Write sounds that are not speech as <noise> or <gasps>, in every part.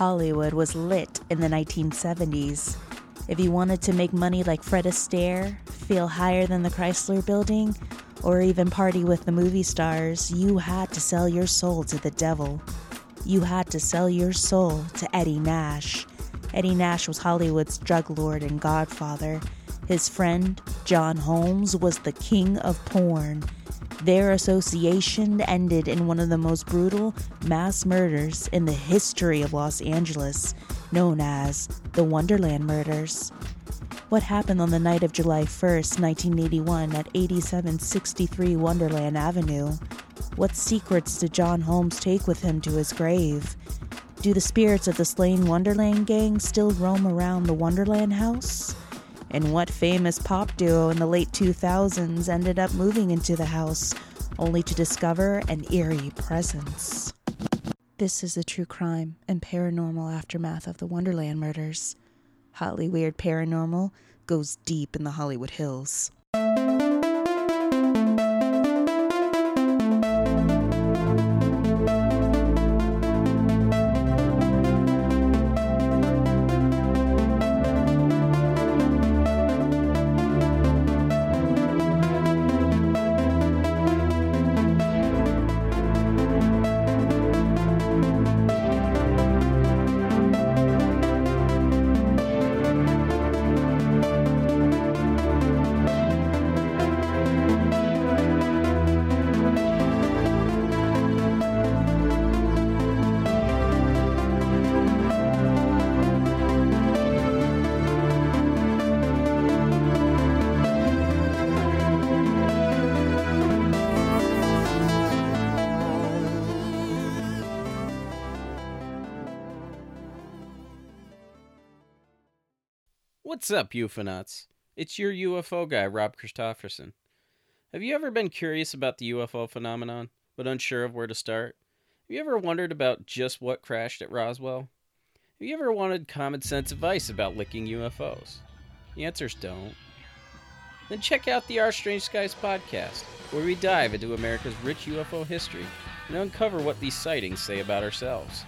Hollywood was lit in the 1970s. If you wanted to make money like Fred Astaire, feel higher than the Chrysler building, or even party with the movie stars, you had to sell your soul to the devil. You had to sell your soul to Eddie Nash. Eddie Nash was Hollywood's drug lord and godfather. His friend, John Holmes, was the king of porn. Their association ended in one of the most brutal mass murders in the history of Los Angeles, known as the Wonderland Murders. What happened on the night of July 1st, 1981, at 8763 Wonderland Avenue? What secrets did John Holmes take with him to his grave? Do the spirits of the slain Wonderland gang still roam around the Wonderland house? And what famous pop duo in the late 2000s ended up moving into the house only to discover an eerie presence? This is the true crime and paranormal aftermath of the Wonderland murders. Hollyweird Paranormal goes deep in the Hollywood Hills. What's up, UFOnauts? It's your UFO guy, Rob Christofferson. Have you ever been curious about the UFO phenomenon, but unsure of where to start? Have you ever wondered about just what crashed at Roswell? Have you ever wanted common sense advice about licking UFOs? The answer's don't. Then check out the Our Strange Skies podcast, where we dive into America's rich UFO history and uncover what these sightings say about ourselves.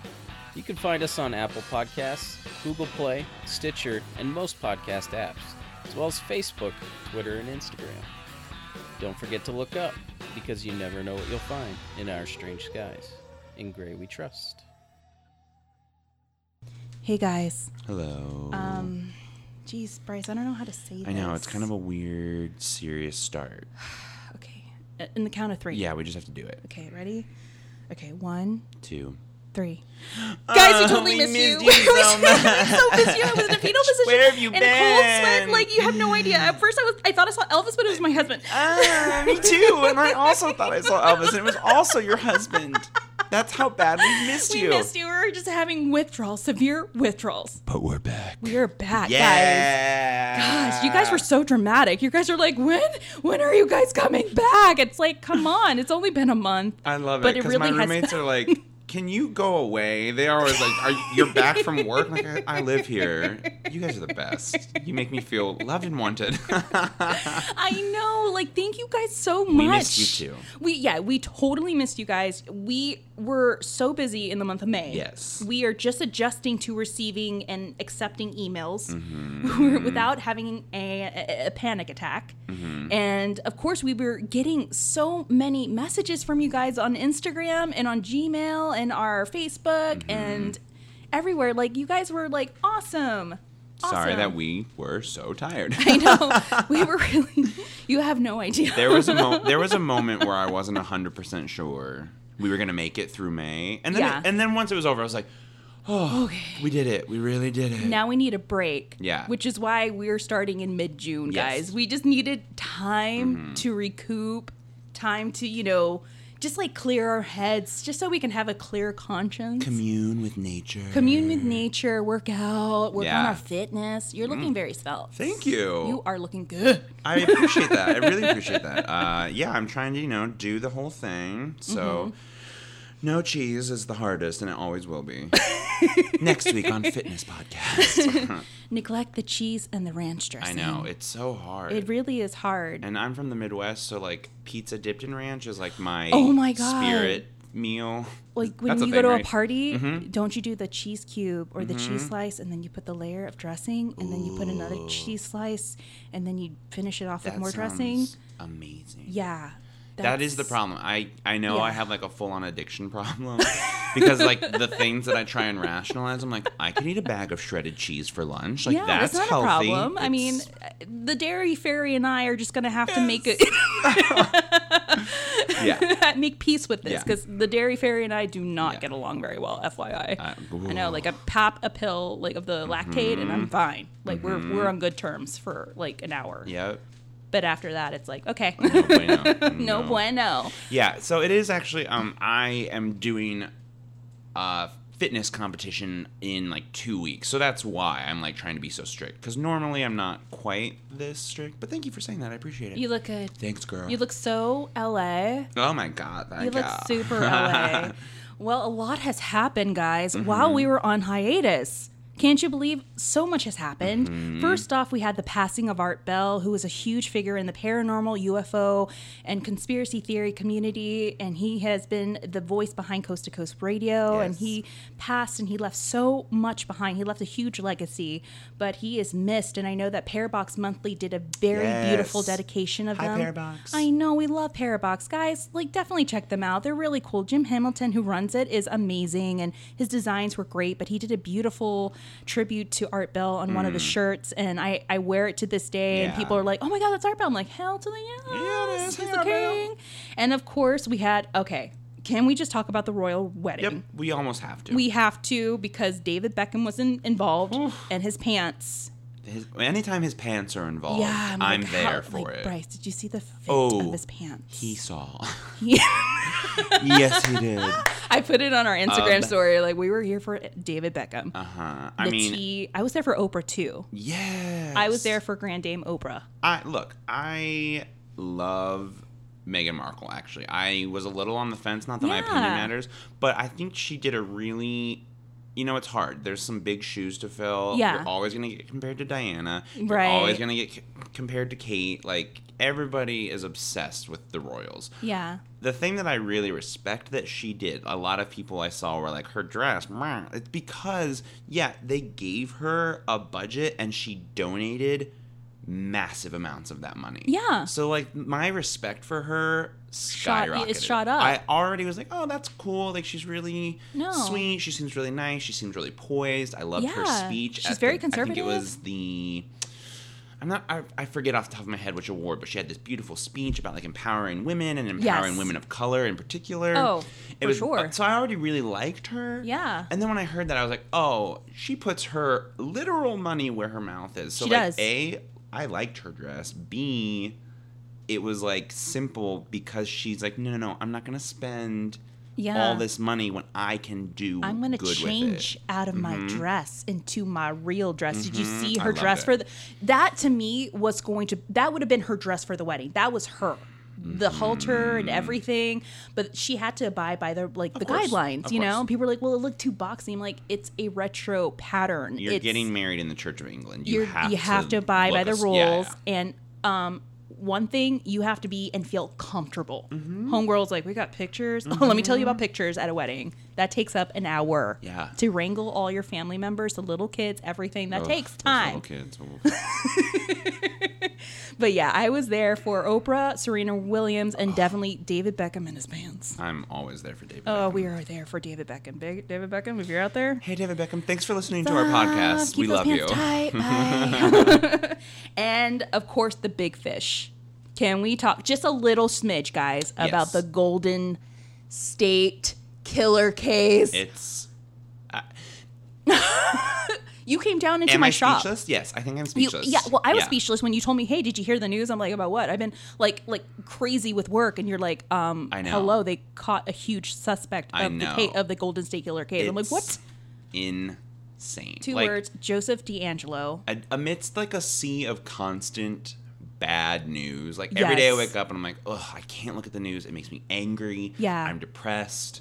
You can find us on Apple Podcasts, Google Play, Stitcher, and most podcast apps, as well as Facebook, Twitter, and Instagram. Don't forget to look up, because you never know what you'll find in our strange skies. In Gray We Trust. Hey guys. Hello. Um, geez, Bryce, I don't know how to say this. I know it's kind of a weird, serious start. <sighs> Okay, Uh, in the count of three. Yeah, we just have to do it. Okay, ready? Okay, one, Two. Three. Guys, we totally we missed missed you. you <laughs> we so so missed you. I was in a <laughs> fetal position. Where have you in a cold sweat. been? Like you have no idea. At first, I was I thought I saw Elvis, but it was my husband. Ah, me too. And I also thought I saw Elvis, and it was also your husband. That's how bad we missed we you. We missed you. We were just having withdrawals, severe withdrawals. But we're back. We are back, guys. Gosh, you guys were so dramatic. You guys are like, when? When are you guys coming back? It's like, come on. It's only been a month. I love it it because my really has- roommates are like, <laughs> "Can you go away?" They are always like, "Are you, you're back from work?" Like, I, I live here. You guys are the best. You make me feel loved and wanted. <laughs> I know. Like, thank you guys so much. We missed you too. We yeah, we totally missed you guys. We were so busy in the month of May. Yes. We are just adjusting to receiving and accepting emails Mm-hmm. <laughs> without having a, a, a panic attack. Mm-hmm. And of course, we were getting so many messages from you guys on Instagram and on Gmail and our Facebook Mm-hmm. and everywhere. Like, you guys were like, awesome. Sorry that we were so tired. I know. <laughs> we were really. You have no idea. there was a mo- <laughs> there was a moment where I wasn't hundred percent sure we were gonna make it through May, and then Yeah. and then once it was over, I was like, oh, okay. we did it. We really did it. now we need a break. Yeah. Which is why we're starting in mid June, Yes. Mm-hmm. guys. We just needed time to recoup, time to, you know, just like clear our heads, just so we can have a clear conscience. commune with nature. Commune with nature, work out, work on Yeah. Mm. our fitness. You're looking very svelte. Thank you. You are looking good. <laughs> I appreciate that. I really appreciate that. Uh, yeah, I'm trying to you know do the whole thing. So. Mm-hmm. No cheese is the hardest, and it always will be. <laughs> Next week on Fitness Podcast. <laughs> Neglect the cheese and the ranch dressing. I know it's so hard. It really is hard. and I'm from the Midwest, so like pizza dipped in ranch is like my Oh my God. spirit meal. like <laughs> when That's you thing, go to right? a party, Mhm. don't you do the cheese cube or the Mm-hmm. cheese slice, and then you put the layer of dressing, and then you put another cheese slice, and then you finish it off with more dressing? Amazing. Yeah, That is the problem. I I know I have like a full on addiction problem <laughs> because like the things that I try and rationalize, I'm like I could eat a bag of shredded cheese for lunch. Like yeah, that's, that's not healthy. a problem. I mean, the dairy fairy and I are just gonna have to make it <laughs> yeah. <laughs> make peace with this Yeah. because the dairy fairy and I do not Yeah. get along very well. FYI, Uh, I know like a pop a pill like of the lactate and Mm-hmm. I'm fine. Like we're we're on good terms for like an hour. Yeah. But after that, it's like okay, No bueno. <laughs> no bueno. Yeah, so it is actually um I am doing a fitness competition in like 2 weeks. So that's why I'm like trying to be so strict cuz normally I'm not quite this strict. But thank you for saying that. I appreciate it. You look good. Thanks, girl. You look so LA. oh my god, thank You look super <laughs> LA. Well, a lot has happened, guys, Mm-hmm. while we were on hiatus. Can't you believe so much has happened? Mm-hmm. First off, we had the passing of Art Bell, who was a huge figure in the paranormal, UFO, and conspiracy theory community. And he has been the voice behind Coast to Coast Radio. And he passed and he left so much behind. He left a huge legacy, but he is missed. And I know that Parabox Monthly did a very beautiful dedication of Hi, them. Parabox. I know we love Parabox, guys. Like, definitely check them out. They're really cool. Jim Hamilton, who runs it, is amazing, and his designs were great. But he did a beautiful tribute to Art Bell on one of his shirts, and I I wear it to this day. And Mm. People are like, "Oh my God, that's Art Bell!" I'm like, "Hell to the yes, Yeah, he's the Art Bell. king." And of course, we had okay. Can we just talk about the royal wedding? Yep, we almost have to. We have to because David Beckham was in, involved, and his pants. His, anytime his pants are involved, Yeah, I'm, like, there how- for like, it. Bryce, did you see the fit Oh, of his pants? He saw. <laughs> He- yes, he did. I put it on our Instagram Um, story. Like we were here for David Beckham. Uh huh. the I mean, tea. I was there for Oprah too. yes. I was there for Grand Dame Oprah. I look. I love Meghan Markle. Actually, I was a little on the fence. Not that my opinion matters, but I think she did a really. You know, it's hard. There's some big shoes to fill. Yeah. You're always going to get compared to Diana. You're Right. always going to get c- compared to Kate. Like, everybody is obsessed with the royals. Yeah. the thing that I really respect that she did, a lot of people I saw were like, her dress, meh. it's because, yeah, they gave her a budget and she donated massive amounts of that money. Yeah. So, like, my respect for her Shot- skyrocketed. it's shot up. I already was like, oh, that's cool. Like, she's really No. sweet. She seems really nice. She seems really poised. I loved her speech. She's very the- I think it was the. I'm not. I, I forget off the top of my head which award, but she had this beautiful speech about like empowering women and empowering Yes. women of color in particular. Oh, it for was, sure. So I already really liked her. Yeah. And then when I heard that, I was like, oh, she puts her literal money where her mouth is. So She like, does. a, I liked her dress. B, it was like simple because she's like, no, no, no, I'm not gonna spend Yeah. all this money when I can do. I'm gonna change out of my dress into my real dress. Did you see Mm-hmm. I her dress it. for the? That to me was going to. That would have been her dress for the wedding. That was her. The halter and everything, but she had to abide by the like the Mm-hmm. course, guidelines, of you know. People were like, "Well, it looked too boxy." I'm like, "It's a retro pattern. You're it's, getting married in the Church of England. You have you have to abide by the rules yeah, yeah. and um one thing you have to be and feel comfortable Mm-hmm. homegirls like we got pictures <laughs> let me tell you about pictures at a wedding that takes up an hour Yeah. to wrangle all your family members the little kids everything that Ugh, takes time little kids. <laughs> <laughs> but yeah i was there for oprah serena williams and definitely david beckham and his pants I'm always there for David. oh Beckham. we are there for david beckham Big david beckham if you're out there Hey, David Beckham. Thanks for listening to our Fuck, podcast. keep We those love pants you. tight, <laughs> bye. <laughs> and of course, the big fish. Can we talk just a little smidge, guys, about Yes. the Golden State Killer case? It's. <laughs> you came down into Am my I shop. speechless? Yes, I think I'm You- speechless. yeah, well, I was Yeah. speechless when you told me, "Hey, did you hear the news?" I'm like, "About what?" I've been like, like crazy with work, and you're like, "Um, I know. hello, they caught a huge suspect of the of the Golden State Killer case." I'm like, "What?" Insane. Two Like, words: Joseph DeAngelo. amidst like a sea of constant bad news. Like every day I wake up and I'm like, ugh, I can't look at the news. It makes me angry. Yeah. I'm depressed.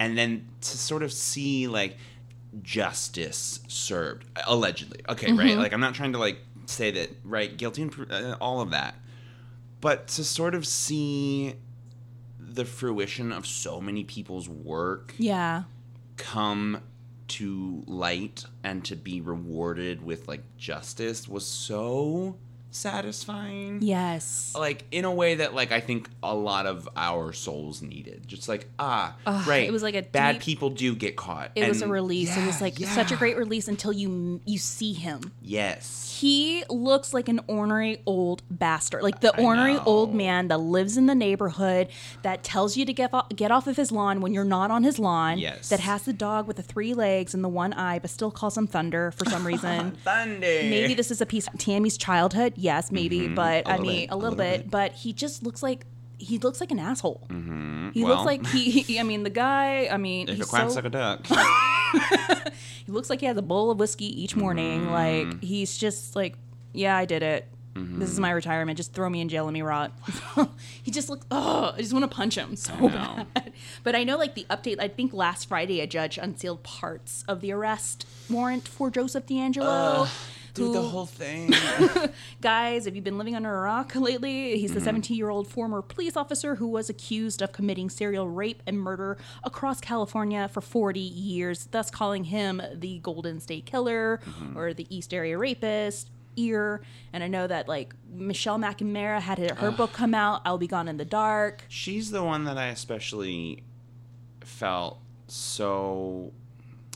And then to sort of see like justice served, allegedly. Okay, right? Mm-hmm. Like I'm not trying to like say that right, guilty and uh, all of that, but to sort of see the fruition of so many people's work Yeah. come to light and to be rewarded with like justice was so satisfying. Yes. Like in a way that like I think a lot of our souls needed. Just like ah, Ugh, right. it was like a bad deep- people do get caught. It was a And release. it was yeah, like such a great release until you you see him. Yes. He looks like an ornery old bastard, like the I ornery know. old man that lives in the neighborhood that tells you to get off, get off of his lawn when you're not on his lawn. Yes. That has the dog with the three legs and the one eye, but still calls him Thunder for some <laughs> reason. Thunder. maybe this is a piece of Tammy's childhood. Yes, maybe, but Mm-hmm. A I mean bit, a a little, little bit, bit. But he just looks like he looks like an asshole. He Well, looks like he, he- I mean, the guy. I mean, If he's quacks so, like a duck. <laughs> he looks like he has a bowl of whiskey each morning. Mm-hmm. Like he's just like, yeah, I did it. This Mm-hmm. is my retirement. Just throw me in jail, let me rot. <laughs> he just looks. Oh, I just want to punch him so bad. <laughs> But I know, like the update. I think last Friday a judge unsealed parts of the arrest warrant for Joseph DeAngelo. Dude, the whole thing. <laughs> Guys, have you been living under a rock lately? He's the mm-hmm. 17 year old former police officer who was accused of committing serial rape and murder across California for 40 years, thus calling him the Golden State Killer mm-hmm. or the East Area Rapist. Ear, and I know that like Michelle McNamara had her, her book come out. I'll be gone in the dark. She's the one that I especially felt so.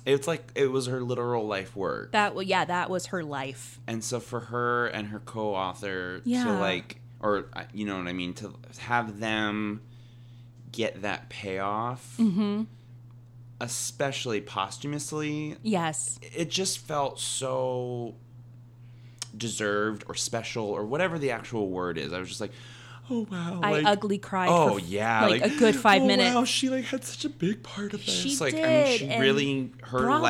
It's like it was her literal life work. That well, yeah, that was her life. and so for her and her co-author Yeah. to like or uh, you know what i mean to have them get that payoff Mm-hmm. especially posthumously Yes, it just felt so deserved or special or whatever the actual word is i was just like oh wow I like, ugly cried. oh for, yeah like, a good five oh, minutes. wow she like had such a big part of this She like i mean did, she really her Bravo,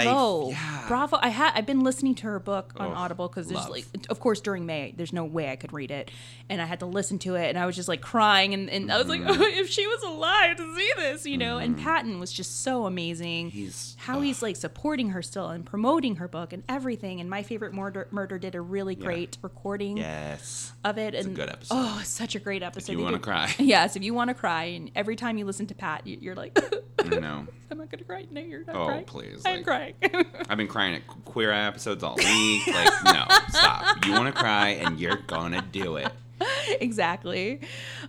life yeah bravo! I had I've been listening to her book on Oh, Audible because there's love. like, of course, during May, there's no way I could read it, and I had to listen to it, and I was just like crying, and, and I was like, Mm-hmm. oh, <laughs> if she was alive to see this, you know. And Patton was just so amazing. He's- how he's like supporting her still and promoting her book and everything. And my favorite murder murder did a really great recording yes of it. a and good episode. Oh, such a great episode. You wanna cry. <laughs> yes, if you want to cry, and every time you listen to Pat, you- you're like. <laughs> know I'm not gonna cry. No, you're not Oh, crying. please, I'm like- crying. <laughs> I've been crying at queer eye episodes all week. Like, no, stop. You want to cry, and you're gonna do it. exactly.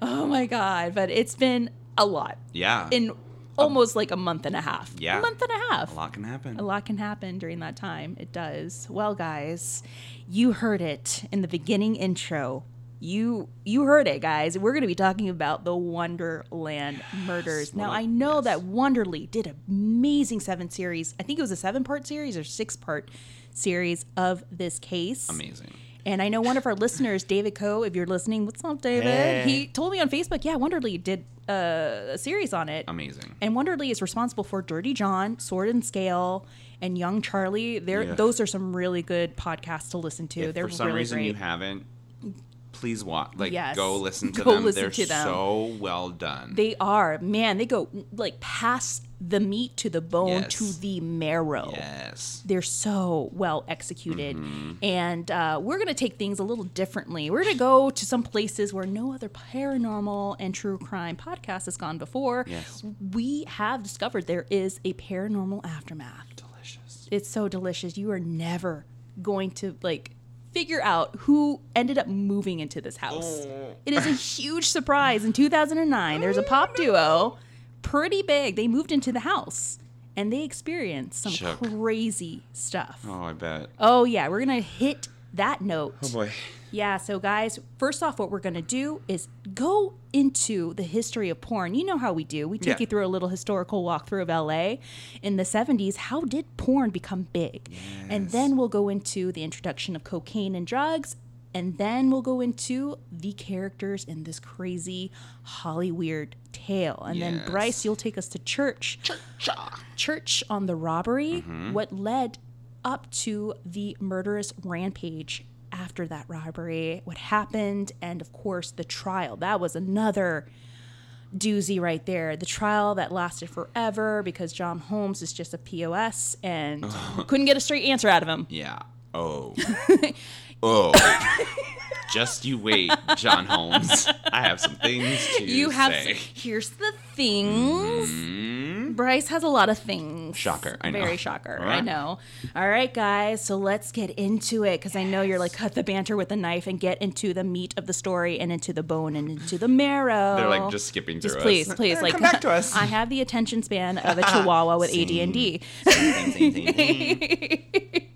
Oh my god! But it's been a lot Yeah, in almost like a month and a half. Yeah. a month and a half. a lot can happen. A lot can happen during that time. It does. Well, guys, you heard it in the beginning intro. You you heard it, guys. We're going to be talking about the Wonderland murders. Now, I know yes. that Wondery did an amazing seven series. I think it was a seven part series or six part series of this case. Amazing. And I know one of our listeners, David Coe, if you're listening, what's up, David? Hey. He told me on Facebook, yeah, Wondery did uh, a series on it. Amazing. And Wondery is responsible for Dirty John, Sword and Scale, and Young Charlie. They're, Yeah. Those are some really good podcasts to listen to. If They're for some really reason great. you haven't, please watch. Like, Yes. go listen <laughs> to Go them. listen They're to them. so well done. They are. Man, they go like past the meat to the bone Yes. to the marrow. yes. they're so well executed Mm-hmm. and uh, we're going to take things a little differently we're going to go to some places where no other paranormal and true crime podcast has gone before Yes. we have discovered there is a paranormal aftermath Delicious. it's so delicious you are never going to like figure out who ended up moving into this house Oh. it is a huge surprise in 2009 there's a pop duo pretty big they moved into the house and they experienced some Shook. crazy stuff Oh, I bet. Oh yeah, we're gonna hit that note. Oh boy. Yeah, so guys, first off, what we're gonna do is go into the history of porn. You know how we do. We take Yeah. you through a little historical walkthrough of LA in the 70s. How did porn become big? Yes. And then we'll go into the introduction of cocaine and drugs. And then we'll go into the characters in this crazy Hollyweird tale. And then Bryce, you'll take us to church church on the robbery, mm-hmm. what led up to the murderous rampage after that robbery, what happened, and of course the trial. That was another doozy right there. The trial that lasted forever because John Holmes is just a POS and <laughs> couldn't get a straight answer out of him. Yeah. Oh. <laughs> Oh. <laughs> Just you wait, John Holmes. I have some things to You have. say. Here's the things. Mm-hmm. Bryce has a lot of things. Shocker, I know. Very shocker. All I know. All right, guys. So let's get into it because I know you're like cut the banter with a knife and get into the meat of the story and into the bone and into the marrow. They're like just skipping through Just us. please, please, like come back to us. <laughs> I have the attention span of a <laughs> chihuahua with ADHD. Same, same, same, same.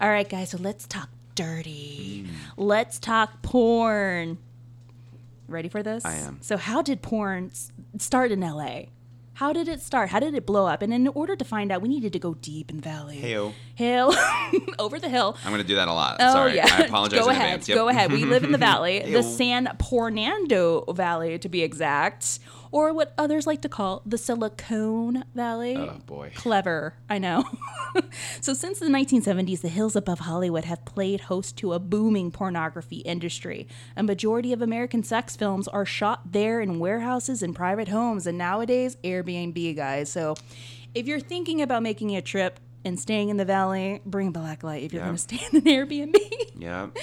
All right, guys. So let's talk dirty. Mm. Let's talk porn. Ready for this? I am. So, how did porn start in LA? How did it start? How did it blow up? And in order to find out, we needed to go deep in the valley. Heyo. Hill. <laughs> Over the hill. I'm gonna do that a lot. Oh Sorry, yeah. I apologize Go in ahead. advance. Yep. Go ahead. We live in the <laughs> valley, the San Pornando Valley to be exact, or what others like to call the Silicon Valley. Oh boy. Clever, I know. <laughs> so, since the 1970s, the hills above Hollywood have played host to a booming pornography industry. A majority of American sex films are shot there in warehouses and private homes, and nowadays, Airbnb, guys. So, if you're thinking about making a trip and staying in the valley, bring a black light if you're Yeah. going to stay in an Airbnb. <laughs> Yep.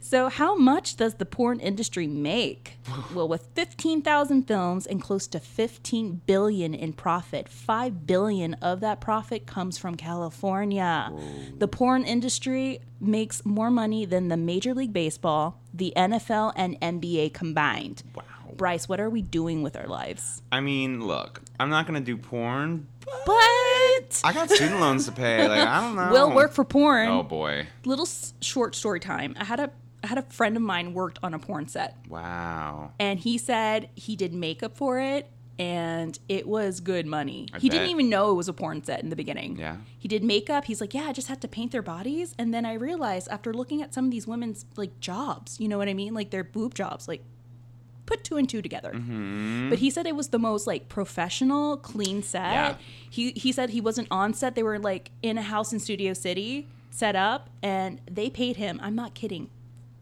So, how much does the porn industry make? <sighs> well, with 15,000 films and close to 15 billion in profit, 5 billion of that profit comes from California. The porn industry makes more money than the Major League Baseball, the NFL, and NBA combined. Wow. Bryce, what are we doing with our lives? I mean, look, I'm not gonna do porn. But I got student loans to pay. Like I don't <laughs> know. we'll work for porn. Oh boy. Little s- short story time. I had a I had a friend of mine worked on a porn set. Wow. and he said he did makeup for it and it was good money. I he didn't even know it was a porn set in the beginning. Yeah. He did makeup. He's like, "Yeah, I just had to paint their bodies." And then I realized after looking at some of these women's like jobs, you know what I mean? Like their boob jobs, like put two and two together. Mm-hmm. But he said it was the most like professional, clean set. Yeah. He he said he wasn't on set. They were like in a house in Studio City set up and they paid him, I'm not kidding,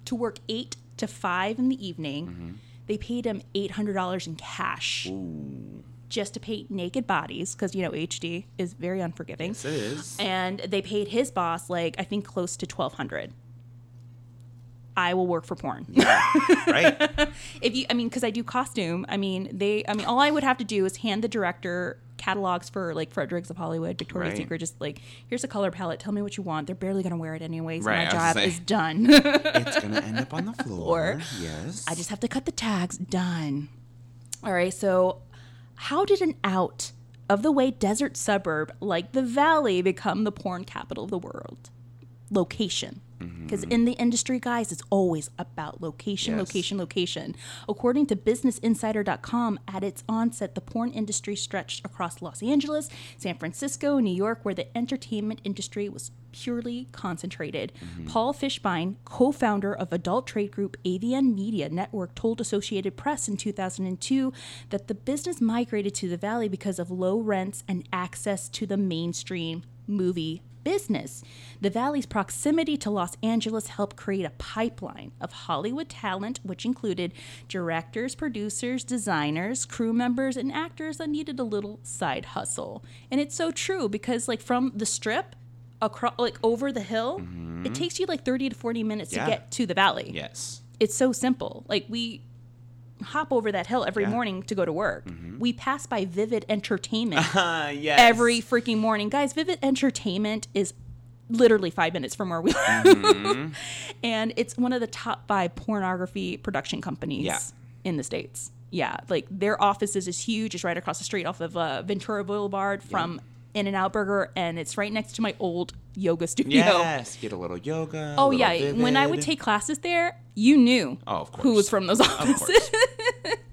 to work 8 to 5 in the evening. Mm-hmm. They paid him $800 in cash just to paint naked bodies because you know HD is very unforgiving. Yes, it is. And they paid his boss like I think close to 1200. I will work for porn. Yeah, right. <laughs> if you i mean because i do costume i mean they i mean all i would have to do is hand the director catalogs for like fredericks of hollywood victoria's Right. secret just like here's a color palette tell me what you want they're barely going to wear it anyways Right, my job gonna is done It's gonna end up on the <laughs> floor. yes. i just have to cut the tags done all right so how did an out of the way desert suburb like the valley become the porn capital of the world location because in the industry guys it's always about location Yes. location location. According to businessinsider.com at its onset the porn industry stretched across los angeles san francisco new york where the entertainment industry was purely concentrated. Mm-hmm. Paul fishbein co-founder of adult trade group avn media network told associated press in 2002 that the business migrated to the valley because of low rents and access to the mainstream movie business. The Valley's proximity to Los Angeles helped create a pipeline of Hollywood talent, which included directors, producers, designers, crew members, and actors that needed a little side hustle. And it's so true because, like, from the strip across, like, over the hill, it mm-hmm. takes you like 30 to 40 minutes Yeah. to get to the Valley. yes. It's so simple. Like, we hop over that hill every Yeah. morning to go to work. We pass by Vivid Entertainment Uh, <laughs> yes. every freaking morning. Guys, Vivid Entertainment is literally five minutes from where we live. Mm-hmm. <laughs> and it's one of the top five pornography production companies Yeah. in the States. Yeah, like their offices is huge. It's right across the street off of uh, Ventura Boulevard from In-N-Out Burger, and it's right next to my old yoga studio. Yes. Get a little yoga. Oh little yeah, when I would take classes there, you knew Oh, of who was from those Of offices. course. <laughs>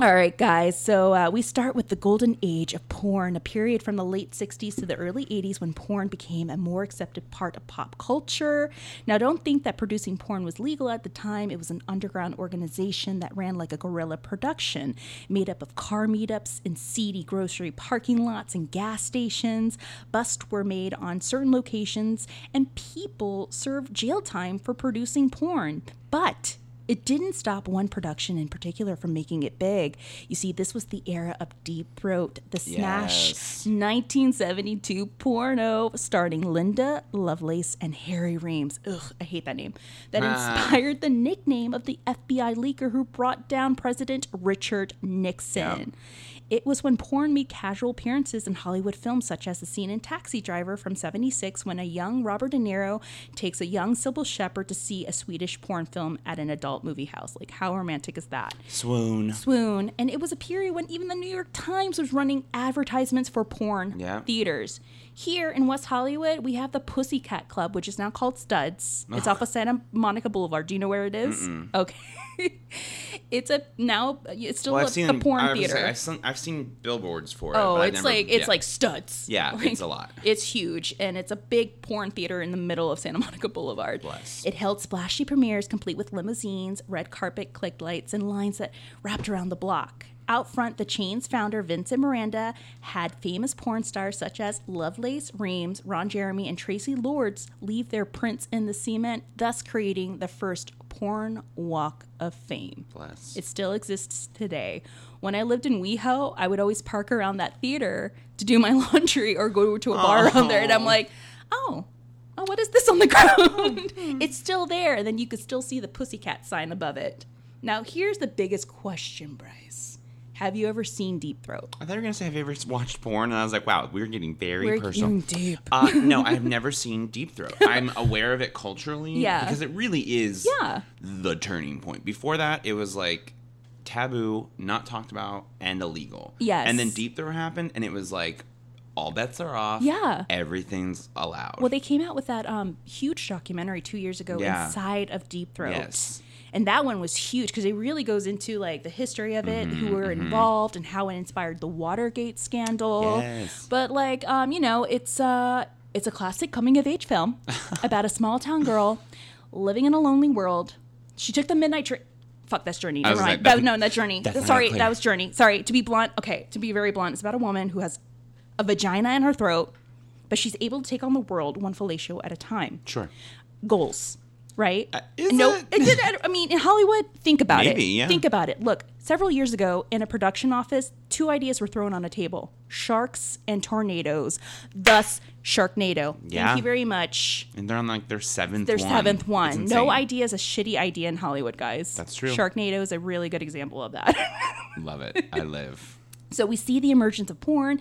All right, guys. So uh, we start with the golden age of porn, a period from the late 60s to the early 80s when porn became a more accepted part of pop culture. Now, don't think that producing porn was legal at the time. It was an underground organization that ran like a guerrilla production, made up of car meetups in seedy grocery parking lots and gas stations. Busts were made on certain locations, and people served jail time for producing porn. But it didn't stop one production in particular from making it big. You see, this was the era of Deep Throat, the smash Yes. 1972 porno starring Linda Lovelace and Harry Reams. Ugh, I hate that name. That Ah. inspired the nickname of the FBI leaker who brought down President Richard Nixon. It was when porn made casual appearances in Hollywood films, such as the scene in Taxi Driver from 76, when a young Robert De Niro takes a young Cybill Shepherd to see a Swedish porn film at an adult movie house. Like, how romantic is that? Swoon. Swoon. And it was a period when even the New York Times was running advertisements for porn Yeah. theaters. Here in West Hollywood, we have the Pussycat Club, which is now called Studs. It's off of Santa Monica Boulevard. Do you know where it is? Okay. <laughs> it's a now it's still Well, a, seen a porn I theater. say, I've, seen, I've seen billboards for it. Oh, it's never- like it's yeah. like studs. Yeah, Like, it's a lot. It's huge, and it's a big porn theater in the middle of Santa <laughs> Monica Boulevard. Bless. It held splashy premieres, complete with limousines, red carpet, klieg lights, and lines that wrapped around the block. Out front, the chain's founder, Vincent Miranda, had famous porn stars such as Lovelace, Reams, Ron Jeremy, and Traci Lords leave their prints in the cement, thus creating the first porn walk of fame. Bless. It still exists today. When I lived in WeHo, I would always park around that theater to do my <laughs> laundry or go to a bar around there, and I'm like, oh, oh, what is this on the <laughs> ground? Hmm. it's still there. And then you could still see the pussycat sign above it. Now, here's the biggest question, Bryce. Have you ever seen Deep Throat? I thought you were gonna say, "Have you ever watched porn?" And I was like, "Wow, we're getting very We're personal." getting deep. uh, no, <laughs> I have never seen Deep Throat. I'm aware of it culturally, Yeah. because it really is Yeah. the turning point. Before that, it was like taboo, not talked about, and illegal. Yes. and then Deep Throat happened, and it was like all bets are off. Yeah. everything's allowed. Well, they came out with that um, huge documentary two years ago Yeah. inside of Deep Throat. Yes. And that one was huge because it really goes into like the history of it, Mm-hmm, who were involved, and how it inspired the Watergate scandal. Yes. But like, um, you know, it's uh, it's a classic coming of age film <laughs> about a small town girl living in a lonely world. She took the midnight train. Fuck, that's Journey. Never mind. like, that, no, that's Journey. Sorry, that was Journey. Sorry, to be blunt. Okay, to be very blunt, it's about a woman who has a vagina in her throat, but she's able to take on the world one fellatio at a time. sure. Goals, right? Uh, is no, it? did- I mean, in Hollywood, think about Maybe, it. yeah. Think about it. Look, several years ago in a production office, two ideas were thrown on a table sharks and tornadoes, thus Sharknado. Yeah. Thank you very much. And they're on like their seventh. Their one. seventh one. No idea is a shitty idea in Hollywood, guys. That's true. Sharknado is a really good example of that. Love it. I <laughs> live. So we see the emergence of porn,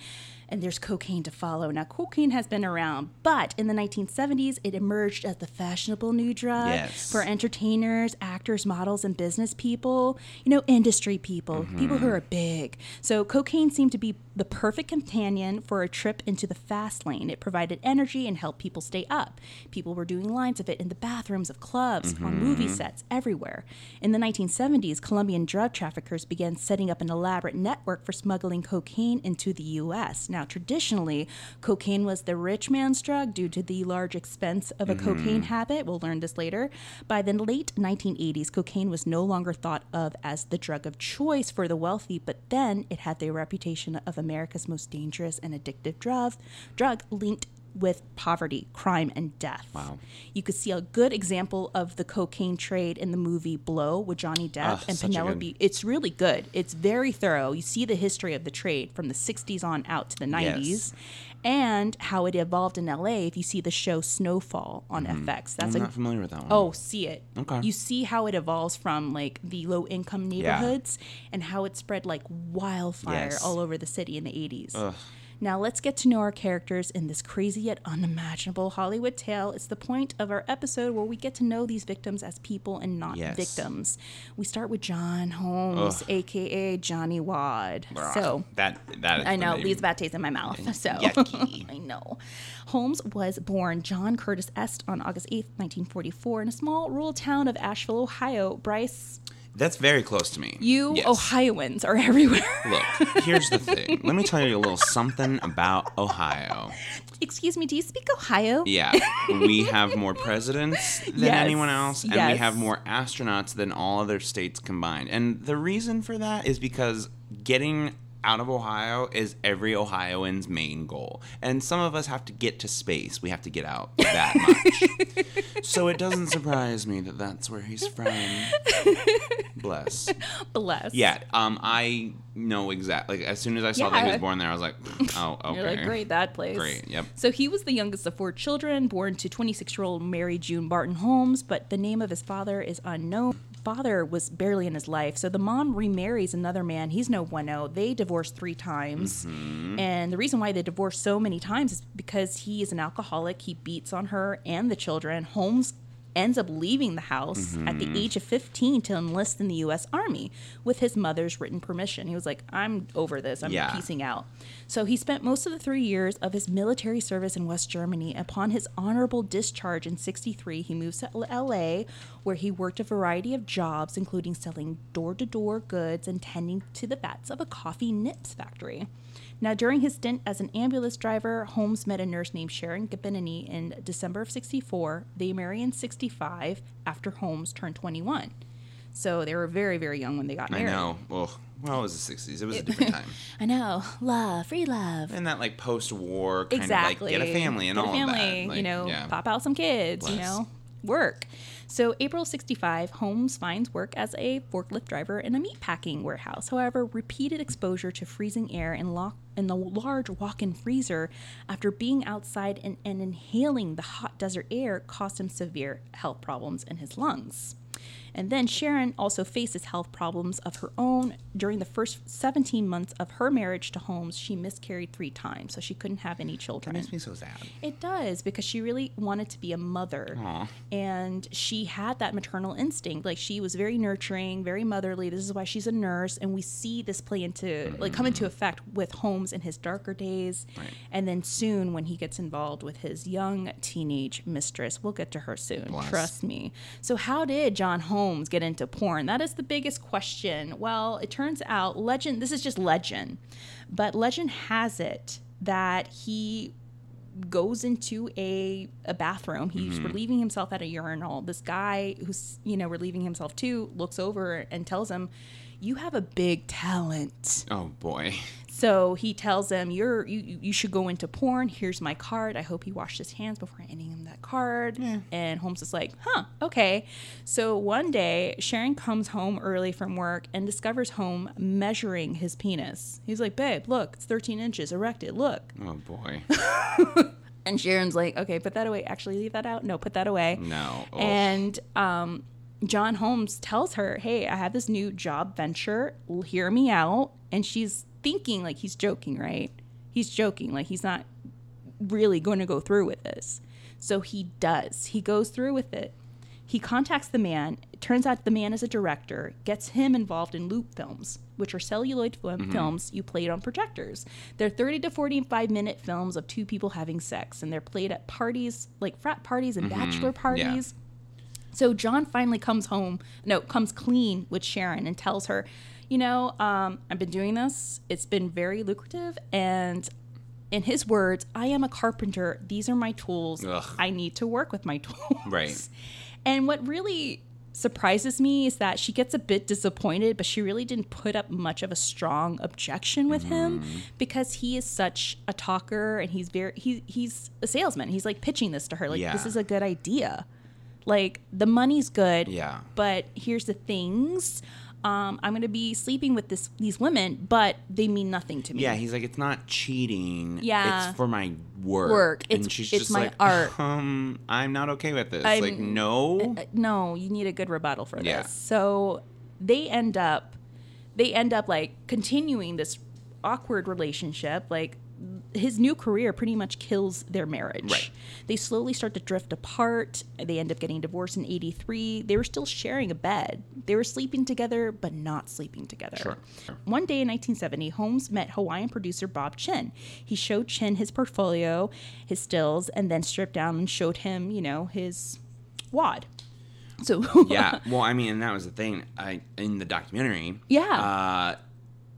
and there's cocaine to follow. Now, cocaine has been around, but in the 1970s, it emerged as the fashionable new drug Yes. for entertainers, actors, models, and business people. You know, industry people, people Mm-hmm. who are big. So cocaine seemed to be the perfect companion for a trip into the fast lane. It provided energy and helped people stay up. People were doing lines of it in the bathrooms of clubs, on Mm-hmm. movie sets, everywhere. In the 1970s, Colombian drug traffickers began setting up an elaborate network for smuggling cocaine into the U.S. Now, traditionally, cocaine was the rich man's drug due to the large expense of a cocaine habit. We'll learn this later. By the late 1980s, cocaine was no longer thought of as the drug of choice for the wealthy, but then it had the reputation of America's most dangerous and addictive drug, drug linked with poverty, crime, and death. Wow. You could see a good example of the cocaine trade in the movie Blow with Johnny Depp Ah, and a good- Penelope. It's really good. It's very thorough. You see the history of the trade from the 60s on out to the 90s Yes. And how it evolved in LA if you see the show Snowfall on FX. That's Mm-hmm. I'm a not familiar with that one. Oh, see it. Okay. You see how it evolves from like the low income neighborhoods and how it spread like wildfire Yes. all over the city in the 80s. Now let's get to know our characters in this crazy yet unimaginable Hollywood tale. It's the point of our episode where we get to know these victims as people and not Yes. victims. We start with John Holmes, aka Johnny Wad. So that that is I know, leaves bad taste in my mouth. <laughs> So <laughs> I know. Holmes was born John Curtis Est on August 8th, 1944, in a small rural town of Ashville, Ohio. Bryce, That's very close to me. you Yes. Ohioans are <laughs> everywhere. Look, here's the thing. Let me tell you a little something about Ohio. Excuse me, do you speak Ohio? Yeah, we have more presidents than Yes, anyone else, and we have more astronauts than all other states combined. And the reason for that is because getting out of Ohio is every Ohioan's main goal. And some of us have to get to space. We have to get out that <laughs> much. so it doesn't surprise me that that's where he's from. Bless. Bless. Yeah, um, I know exactly. Like, as soon as I saw that he was born there, I was like, <laughs> oh, okay. You're like, great, that place. Great, yep. So he was the youngest of four children, born to 26 year old Mary June Barton Holmes, but the name of his father is unknown. Father was barely in his life, so the mom remarries another man. He's no bueno. They divorced three times. Mm-hmm. And the reason why they divorced so many times is because he is an alcoholic. He beats on her and the children. Holmes ends up leaving the house at Mm-hmm. the age of 15 to enlist in the U.S. Army with his mother's written permission. He was like, I'm over this. I'm Yeah. piecing out. So he spent most of the three years of his military service in West Germany. Upon his honorable discharge in 63, he moves to LA, where he worked a variety of jobs, including selling door to door goods and tending to the vats of a coffee nips factory. Now, during his stint as an ambulance driver, Holmes met a nurse named Sharon Gebenini in December of 64. They marry in 65 after Holmes turned 21. So they were very, very young when they got married. I married. know. Well, well, it was the 60s. It was a different <laughs> time. I know. Love, free love. And that, like, post war kind exactly. of like, get a family and Get a all family, of that. Like, you know, yeah. pop out some kids, you know, work. So, April 65, Holmes finds work as a forklift driver in a meatpacking warehouse. However, repeated exposure to freezing air in, lo- in the large walk in freezer after being outside and, and inhaling the hot desert air caused him severe health problems in his lungs. And then Sharon also faces health problems of her own. During the first 17 months of her marriage to Holmes, she miscarried three times, so she couldn't have any children. That makes me so sad. It does because she really wanted to be a mother. Aw. And she had that maternal instinct. Like she was very nurturing, very motherly. This is why she's a nurse. And we see this play into, like, come into mm-hmm. effect with Holmes in his darker days. Right. And then soon when he gets involved with his young teenage mistress. We'll get to her soon. Bless. Trust me. So, how did John Holmes get into porn? That is the biggest question. Well, it turns out, legend, this is just legend, but legend has it that he goes into a, a bathroom. He's mm-hmm. relieving himself at a urinal. This guy who's, you know, relieving himself too looks over and tells him, You have a big talent. Oh, boy. So he tells them, "You're you you you should go into porn. Here's my card. I hope he washed his hands before handing him that card." And Holmes is like, "Huh, okay." So one day, Sharon comes home early from work and discovers Holmes measuring his penis. He's like, "Babe, look, it's 13 inches erected. Look." Oh, boy. <laughs> And Sharon's like, "Okay, put that away. Actually, leave that out. No, put that away." No. Oh. And um, John Holmes tells her, Hey, I have this new job venture. Hear me out. And she's thinking like he's joking, right? He's joking. Like he's not really going to go through with this. So he does. He goes through with it. He contacts the man. It turns out the man is a director, gets him involved in loop films, which are celluloid film- mm-hmm. films you played on projectors. They're 30 to 45 minute films of two people having sex, and they're played at parties, like frat parties and mm-hmm. bachelor parties. So John finally comes home, no, comes clean with Sharon and tells her, you know, um, I've been doing this. It's been very lucrative. And in his words, I am a carpenter. These are my tools. Ugh. I need to work with my <laughs> tools. Right. And what really surprises me is that she gets a bit disappointed, but she really didn't put up much of a strong objection with him Mm-hmm. because he is such a talker and he's very he he's a salesman. He's like pitching this to her like Yeah. this is a good idea. Like the money's good, Yeah. but here's the things. Um, I'm gonna be sleeping with this these women, but they mean nothing to me. Yeah, he's like, it's not cheating. Yeah. It's for my work. Work. And It's- she's it's just my like, art. <laughs> Um, I'm not okay with this. I'm- like, no. Uh, no, you need a good rebuttal for Yeah. this. So they end up they end up like continuing this awkward relationship. Like his new career pretty much kills their marriage. Right. They slowly start to drift apart. They end up getting divorced in 83. They were still sharing a bed. They were sleeping together, but not sleeping together. Sure. One day in 1970, Holmes met Hawaiian producer Bob Chin. He showed Chin his portfolio, his stills, and then stripped down and showed him, you know, his wad. So yeah. <laughs> Well, I mean, and that was the thing. I in the documentary. Yeah. Uh,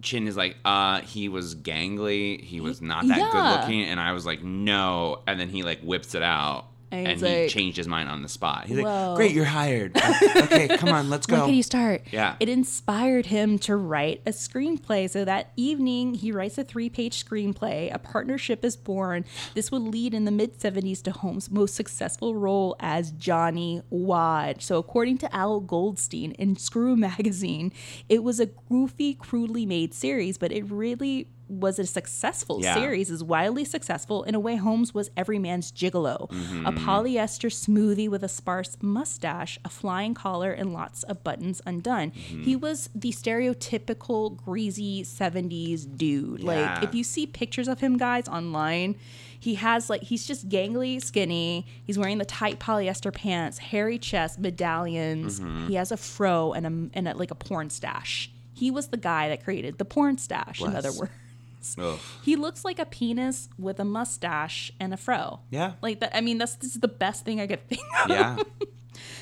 Chin is like, uh, he was gangly. He was not that Yeah. good looking, and I was like, no. And then he like whips it out, And and, he like, changed his mind on the spot. He's Whoa. like, "Great, you're hired. okay, <laughs> come on, let's go." go." can you start? Yeah. It inspired him to write a screenplay. So that evening, he writes a three page screenplay. A partnership is born. This would lead in the mid 70s to Holmes' most successful role as Johnny Wad. So, according to Al Goldstein in Screw <laughs> Magazine, it was a goofy, crudely made series, but it really was a successful Yeah. series is wildly successful. In a way holmes was every man's gigolo. Mm-hmm. a polyester smoothie with a sparse mustache a flying collar and lots of buttons undone. Mm-hmm. he was the stereotypical greasy 70s dude. Like if you see pictures of him guys online he has like he's just gangly skinny. He's wearing the tight polyester pants hairy chest medallions. Mm-hmm. he has a fro and a, and a, like a porn stash. He was the guy that created the porn stash in other words Ugh. he looks like a penis with a mustache and a fro. Yeah. Like that I mean that's this is the best thing I could think of. Yeah. <laughs>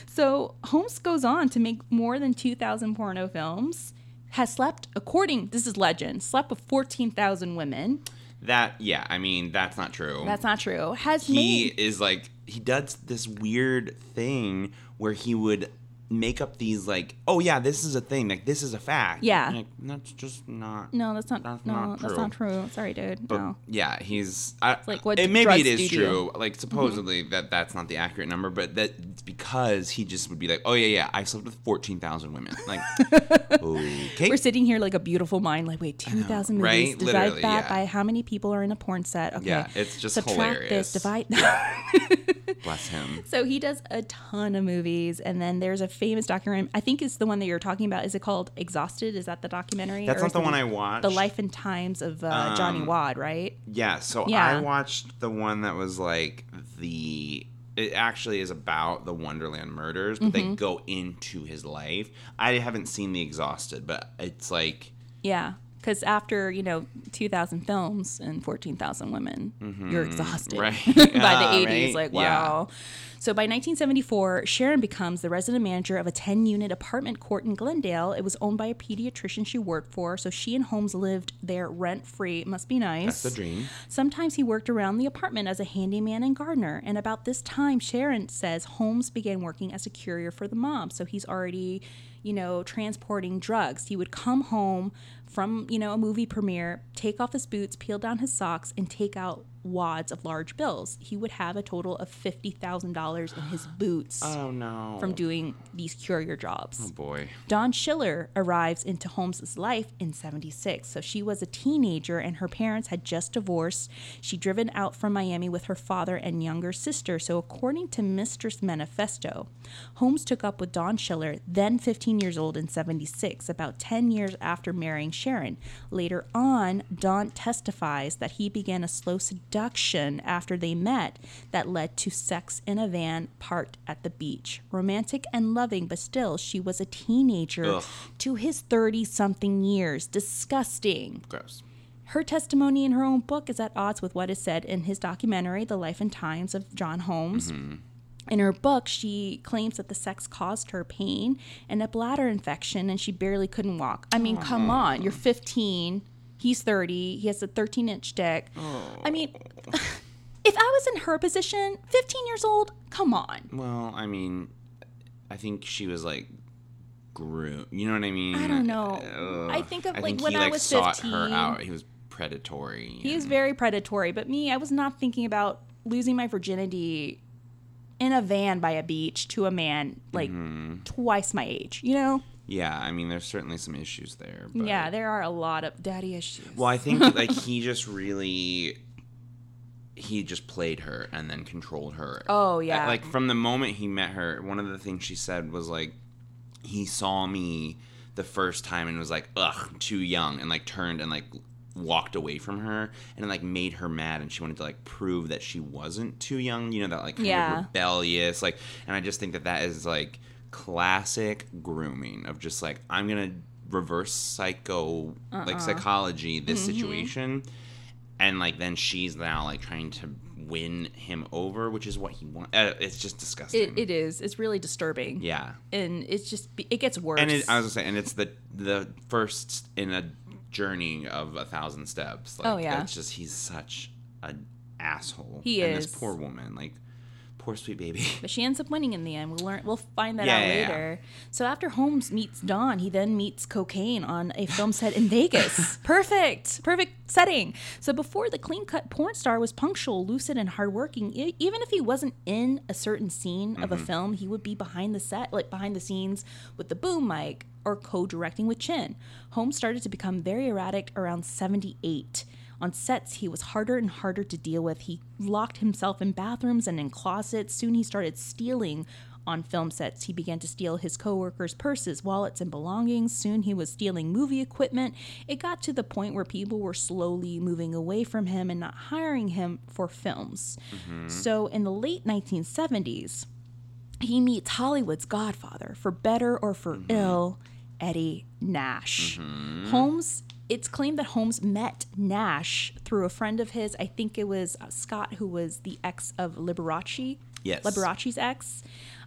So Holmes goes on to make more than 2000 porno films. Has slept according this is legend. Slept with 14,000 women. That yeah, I mean that's not true. That's not true. Has he made is like he does this weird thing where he would make up these like, oh yeah, this is a thing, like this is a fact. Yeah. Like, that's just not. No, that's not That's no, not that's true. not true. Sorry, dude. But no. yeah, he's I, like what it, maybe it is do to you. true. Like mm-hmm. supposedly that that's not the accurate number, but that because he just would be like, oh yeah, yeah, I slept with fourteen thousand women. Like, <laughs> okay, We're sitting here like a beautiful mind, like, wait, 2,000 movies. right? Divide Literally, that yeah. by how many people are in a porn set. Okay. Yeah, it's just Subtract hilarious. this, divide <laughs> bless him. So he does a ton of movies, and then there's a famous documentary. I think it's the one that you're talking about. Is it called Exhausted? Is that the documentary? That's not the one I watched. The Life and Times of uh, Johnny Um, Wad, right? Yeah, so Yeah. I watched the one that was like the. It actually is about the Wonderland murders, but Mm-hmm. they go into his life. I haven't seen the Exhausted, but it's like Yeah, because after you know 2,000 films and 14,000 women, you're exhausted Mm-hmm. Right. <laughs> by Ah, the 80s. right? Like Yeah. wow. So by 1974, Sharon becomes the resident manager of a 10-unit apartment court in Glendale. It was owned by a pediatrician she worked for, so she and Holmes lived there rent-free. It must be nice. that's the dream. Sometimes he worked around the apartment as a handyman and gardener. And about this time, Sharon says Holmes began working as a courier for the mob. So he's already, you know, transporting drugs. He would come home from, you know, a movie premiere, take off his boots, peel down his socks, and take out wads of large bills. He would have a total of $50,000 in his boots Oh no. from doing these courier jobs. oh boy. Dawn Schiller arrives into Holmes's life in 76. So she was a teenager and her parents had just divorced. She'd driven out from Miami with her father and younger sister. So according to Mistress Manifesto, Holmes took up with Dawn Schiller, then 15 years old in 76, about 10 years after marrying Sharon. Later on, Dawn testifies that he began a slow seduction after they met that led to sex in a van parked at the beach. Romantic and loving, but still, she was a teenager Ugh. to his 30 something years. Disgusting. Gross. Her testimony in her own book is at odds with what is said in his documentary, The Life and Times of John Holmes. Mm-hmm. In her book, she claims that the sex caused her pain and a bladder infection, and she barely couldn't walk. I mean, come on, you're 15, he's 30, he has a 13 inch dick. Oh. I mean, <laughs> if I was in her position, 15 years old, come on. Well, I mean, I think she was like grew. You know what I mean? I don't know. I think of, I like, think when he, I like, was sought 15. her out. He was predatory. He was very predatory, but me, I was not thinking about losing my virginity in a van by a beach to a man like mm-hmm. twice my age, you know? Yeah, I mean, there's certainly some issues there. But... Yeah, there are a lot of daddy issues. Well, I think like <laughs> he just really he just played her and then controlled her. Oh, yeah. Like from the moment he met her, one of the things she said was like he saw me the first time and was like, "Ugh, too young," and like turned and like walked away from her and it, like made her mad and she wanted to like prove that she wasn't too young you know that like kind Yeah. of rebellious like and i just think that that is like classic grooming of just like i'm gonna reverse psycho Uh-uh. like psychology this Mm-hmm. situation and like then she's now like trying to win him over which is what he wants uh, it's just disgusting it, it is. It's really disturbing. yeah And it's just, it gets worse. and it, I was gonna say, and it's the the first in a journey of a thousand steps. Like, Oh, yeah. it's just he's such an asshole. He and is. this poor woman, like poor sweet baby. <laughs> But she ends up winning in the end. We'll learn. We'll find that Yeah, out yeah, yeah. later. So after Holmes meets Dawn, he then meets cocaine on a film set in Vegas. <laughs> perfect, perfect setting. So before the clean-cut porn star was punctual, lucid, and hardworking. E- even if he wasn't in a certain scene of a mm-hmm. film, he would be behind the set, like behind the scenes with the boom mic or co-directing with Chinn. Holmes started to become very erratic around 78. On sets, he was harder and harder to deal with. He locked himself in bathrooms and in closets. Soon he started stealing on film sets. He began to steal his coworkers' purses, wallets, and belongings. Soon he was stealing movie equipment. It got to the point where people were slowly moving away from him and not hiring him for films. Mm-hmm. So in the late 1970s, he meets Hollywood's godfather, for better or for mm-hmm. ill, Eddie Nash. Mm-hmm. Holmes, it's claimed that Holmes met Nash through a friend of his. I think it was uh, Scott, who was the ex of Liberace. Yes. Liberace's ex.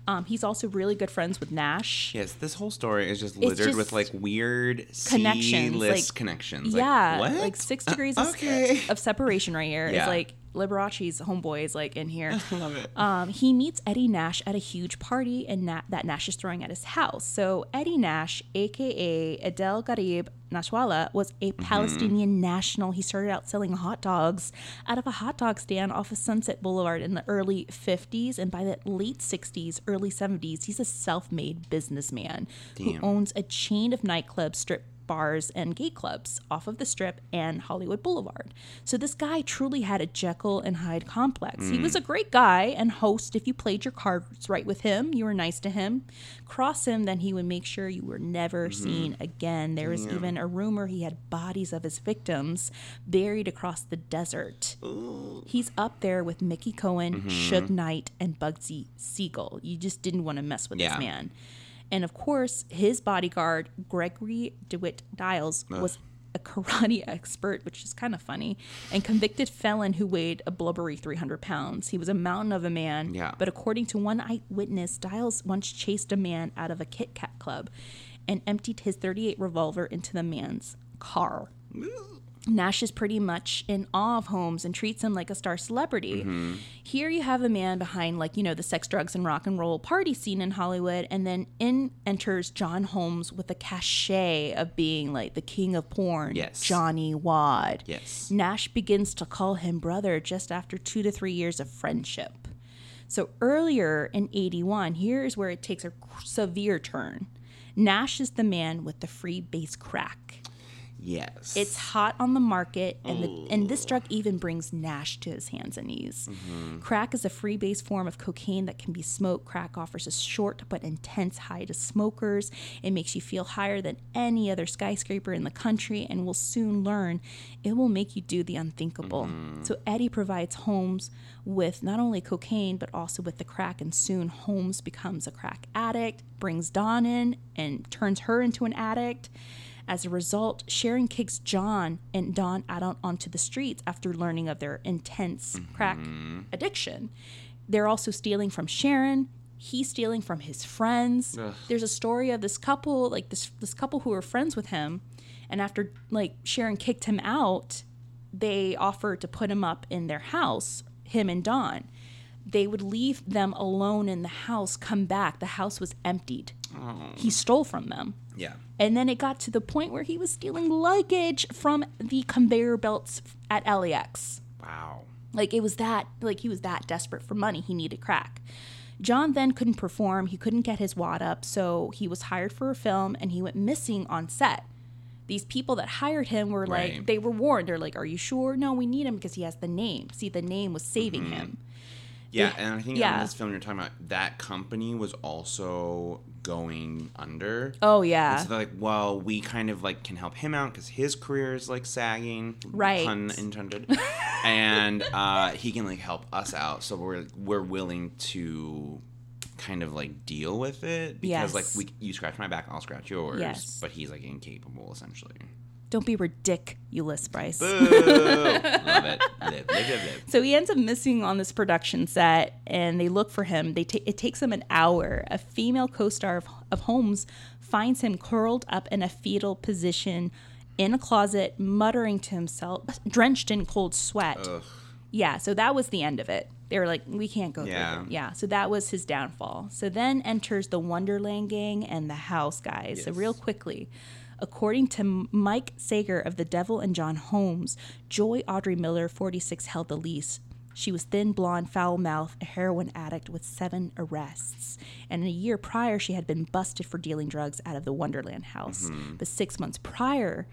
Um, he's also really good friends with Nash. Yes, this whole story is just littered just with like weird connections, like- connections. yeah, like, like, six degrees of, okay. of separation right here. It's like Liberace's homeboy is like in here. <laughs> Love it. Um, he meets Eddie Nash at a huge party and Na- that Nash is throwing at his house. So Eddie Nash, aka Adel Garib Nasrallah, was a Mm-hmm. Palestinian national. He started out selling hot dogs out of a hot dog stand off of Sunset Boulevard in the early 50s, and by the late 60s, early 70s, he's a self-made businessman who owns a chain of nightclubs, strip bars and gay clubs off of the strip and Hollywood Boulevard. So this guy truly had a Jekyll and Hyde complex. He mm. was a great guy and host if you played your cards right with him, you were nice to him. Cross him, then he would make sure you were never mm-hmm. seen again. There was even a rumor he had bodies of his victims buried across the desert. He's up there with Mickey Cohen, mm-hmm. Suge Knight, and Bugsy Siegel. You just didn't want to mess with Yeah. this man. And of course, his bodyguard, Gregory DeWitt Diles, was a karate <laughs> expert, which is kind of funny, and convicted felon who weighed a blubbery 300 pounds. He was a mountain of a man. Yeah. But according to one eyewitness, Diles once chased a man out of a Kit Kat club and emptied his 38 revolver into the man's car. Nash is pretty much in awe of Holmes and treats him like a star celebrity. Mm-hmm. Here you have a man behind, like, you know, the sex, drugs, and rock and roll party scene in Hollywood, and then in enters John Holmes with the cachet of being like the king of porn, Yes. Johnny Wad. Yes. Nash begins to call him brother just after two to three years of friendship. So earlier in 81, here's where it takes a severe turn. Nash is the man with the free base crack. Yes. It's hot on the market, and the, and this drug even brings Nash to his hands and knees. Mm-hmm. Crack is a free base form of cocaine that can be smoked. Crack offers a short but intense high to smokers. It makes you feel higher than any other skyscraper in the country, and will soon learn it will make you do the unthinkable. Mm-hmm. So Eddie provides Holmes with not only cocaine but also with the crack, and soon Holmes becomes a crack addict. Brings Dawn in and turns her into an addict. As a result, Sharon kicks John and Dawn out on, onto the streets after learning of their intense crack mm-hmm. addiction. They're also stealing from Sharon. He's stealing from his friends. There's a story of this couple, like this this couple who were friends with him, and after like Sharon kicked him out, they offered to put him up in their house, him and Dawn. They would leave them alone in the house, come back. The house was emptied. He oh. stole from them. yeah. And then it got to the point where he was stealing luggage from the conveyor belts at LAX. Wow. Like it was that like he was that desperate for money, he needed crack. John then couldn't perform, he couldn't get his wad up, so he was hired for a film and he went missing on set. These people that hired him were like Right. they were warned. They're like, "Are you sure? No, we need him because he has the name. See, the name was saving mm-hmm. him." Yeah, and I think Yeah. on this film you're talking about that company was also going under. Oh yeah. So they're like, well, we kind of like can help him out because his career is like sagging, Right. Pun <laughs> intended, and uh, he can like help us out. So we're we're willing to kind of like deal with it because like we you scratch my back, I'll scratch yours. Yes. But he's like incapable essentially. Don't be ridiculous, Bryce. Boo! <laughs> Love it. Live, live, live, live. So he ends up missing on this production set, and they look for him. They ta- it takes them an hour. A female co-star of, of Holmes finds him curled up in a fetal position in a closet, muttering to himself, drenched in cold sweat. Yeah, so that was the end of it. They were like, we can't go Yeah. through. it. Yeah. So that was his downfall. So then enters the Wonderland Gang and the House guys. So real quickly. According to Mike Sager of The Devil and John Holmes, Joy Audrey Miller, 46, held the lease. She was thin, blonde, foul mouthed, a heroin addict with seven arrests. And a year prior, she had been busted for dealing drugs out of the Wonderland house. Mm-hmm. But six months prior,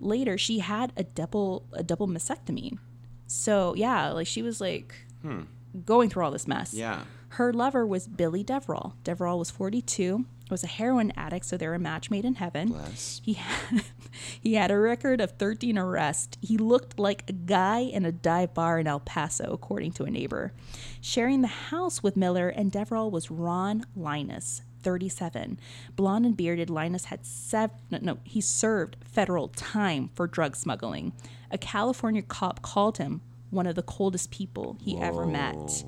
later, she had a double a double mastectomy. So yeah, like she was like hmm. going through all this mess. Yeah. Her lover was Billy Deverell. Deverell was 42, was a heroin addict, so they're a match made in heaven. Bless. He had, <laughs> he had a record of 13 arrests. He looked like a guy in a dive bar in El Paso, according to a neighbor. Sharing the house with Miller and Deverell was Ron Linus, 37. Blonde and bearded, Linus had sev- no, no, he served federal time for drug smuggling. A California cop called him one of the coldest people he ever met.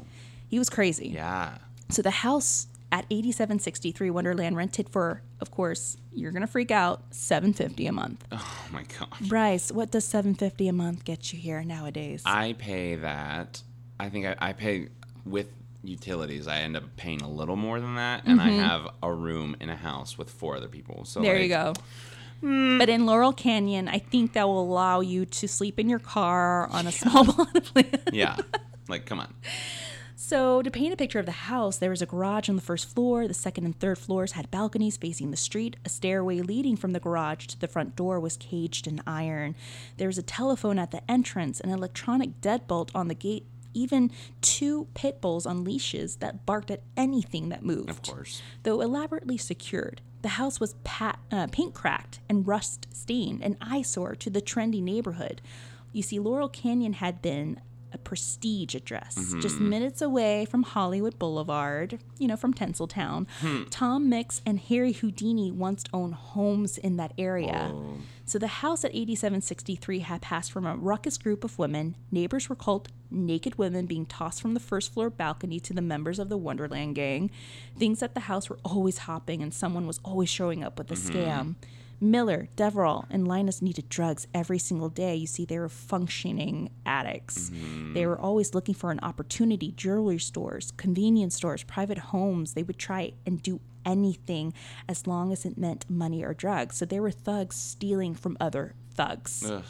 He was crazy. Yeah. So the house at 8763 Wonderland rented for, of course, you're gonna freak out, 750 a month. Oh my gosh. Bryce, what does 750 a month get you here nowadays? I pay that. I think I, I pay with utilities. I end up paying a little more than that, and I mm-hmm. have a room in a house with four other people. So there you like, go. Mm. But in Laurel Canyon, I think that will allow you to sleep in your car on a small <laughs> plot of land. Yeah. Like, come on. So, to paint a picture of the house, there was a garage on the first floor. The second and third floors had balconies facing the street. A stairway leading from the garage to the front door was caged in iron. There was a telephone at the entrance, an electronic deadbolt on the gate, even two pit bulls on leashes that barked at anything that moved. Of course. Though elaborately secured, the house was pat, uh, paint cracked and rust stained, an eyesore to the trendy neighborhood. You see, Laurel Canyon had been a prestige address, mm-hmm. just minutes away from Hollywood Boulevard, you know, from Tinseltown. Hmm. Tom Mix and Harry Houdini once owned homes in that area. Oh. So the house at 8763 had passed from a ruckus group of women. Neighbors were called naked women being tossed from the first floor balcony to the members of the Wonderland gang. Things at the house were always hopping, and someone was always showing up with a mm-hmm. scam. Miller, Deverell, and Linus needed drugs every single day. You see, they were functioning addicts. Mm-hmm. They were always looking for an opportunity jewelry stores, convenience stores, private homes. They would try and do anything as long as it meant money or drugs. So they were thugs stealing from other thugs. Ugh.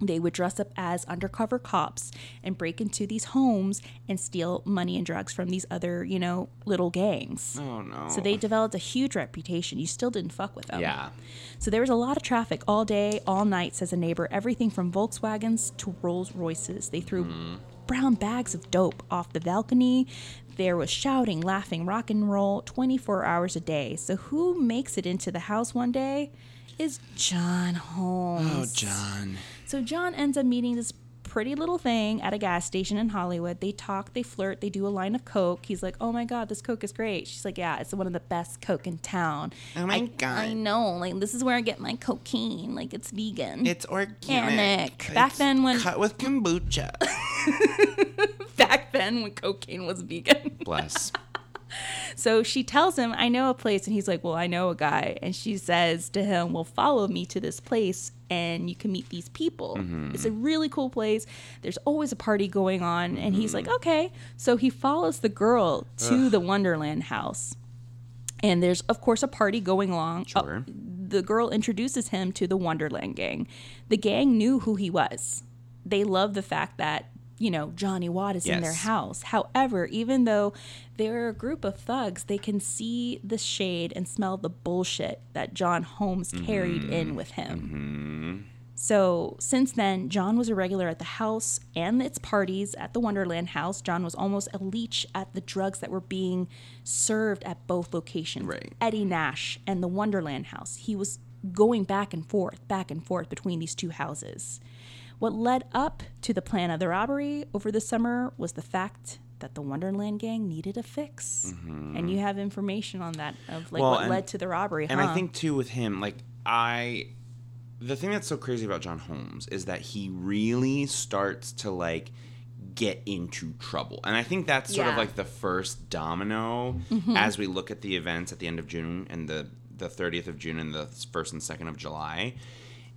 They would dress up as undercover cops and break into these homes and steal money and drugs from these other, you know, little gangs. Oh no. So they developed a huge reputation. You still didn't fuck with them. Yeah. So there was a lot of traffic all day, all night, says a neighbor. Everything from Volkswagens to Rolls Royces. They threw mm. brown bags of dope off the balcony. There was shouting, laughing, rock and roll 24 hours a day. So who makes it into the house one day is John Holmes. Oh, John. So John ends up meeting this pretty little thing at a gas station in Hollywood. They talk, they flirt, they do a line of coke. He's like, "Oh my god, this coke is great." She's like, "Yeah, it's one of the best coke in town." Oh my I, God. I know. Like this is where I get my cocaine. Like it's vegan. It's organic. Organic. Back then when- cut with kombucha. <laughs> back then when cocaine was vegan. Bless. <laughs> So she tells him, I know a place. And he's like, Well, I know a guy. And she says to him, Well, follow me to this place and you can meet these people. It's a really cool place. There's always a party going on. And he's like, Okay. So he follows the girl to the Wonderland house. And there's, of course, a party going along. Uh, the girl introduces him to the Wonderland gang. The gang knew who he was. They loved the fact that, you know, Johnny Wad is in their house. However, even though they're a group of thugs, they can see the shade and smell the bullshit that John Holmes carried mm-hmm. in with him. Mm-hmm. So, since then, John was a regular at the house and its parties at the Wonderland house. John was almost a leech at the drugs that were being served at both locations Right. Eddie Nash and the Wonderland house. He was going back and forth, back and forth between these two houses. What led up to the plan of the robbery over the summer was the fact that the Wonderland gang needed a fix. And you have information on that of like Well, what and- led to the robbery, And huh? I think too with him, like I, the thing that's so crazy about John Holmes is that he really starts to like get into trouble, and I think that's sort of Yeah. Mm-hmm. like the first domino as we look at the events at the end of June and the the thirtieth of June and the first and second of July,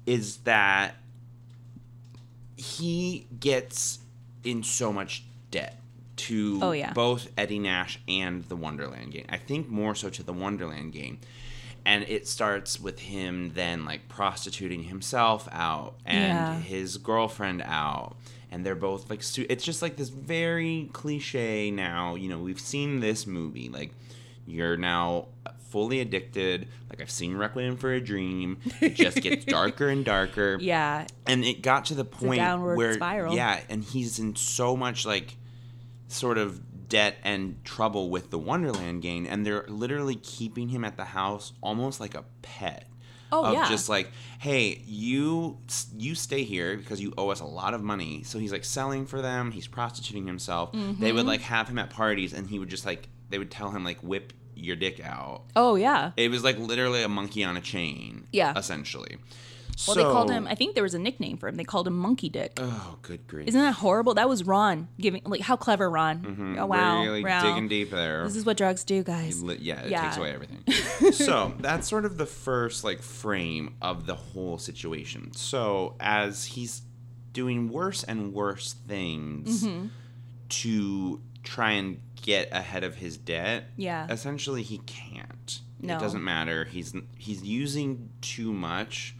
is that he gets in so much debt to Oh, yeah. both Eddie Nash and the Wonderland gang. I think more so to the Wonderland gang. And it starts with him then like prostituting himself out and Yeah. his girlfriend out. And they're both like, su- it's just like this very cliche now. You know, we've seen this movie. Like, you're now fully addicted. Like, I've seen Requiem for a Dream. It just gets <laughs> darker and darker Yeah. and it got to the point downward where spiral. yeah and he's in so much like sort of debt and trouble with the wonderland gang and they're literally keeping him at the house almost like a pet Oh, of yeah. just like hey you you stay here because you owe us a lot of money so he's like selling for them he's prostituting himself they Mm-hmm. would like have him at parties and he would just like they would tell him like whip your dick out Oh yeah. it was like literally a monkey on a chain Yeah. essentially Well, they called him. I think there was a nickname for him. They called him Monkey Dick. oh good grief Isn't that horrible? That was Ron giving. Like, how clever, Ron. Oh wow. really wow. digging deep there. This is what drugs do, guys. Li- yeah, it Yeah. takes away everything. <laughs> so that's sort of the first like frame of the whole situation. So as he's doing worse and worse things Mm-hmm. to try and get ahead of his debt, Yeah. essentially he can't. No. It doesn't matter. He's he's using too much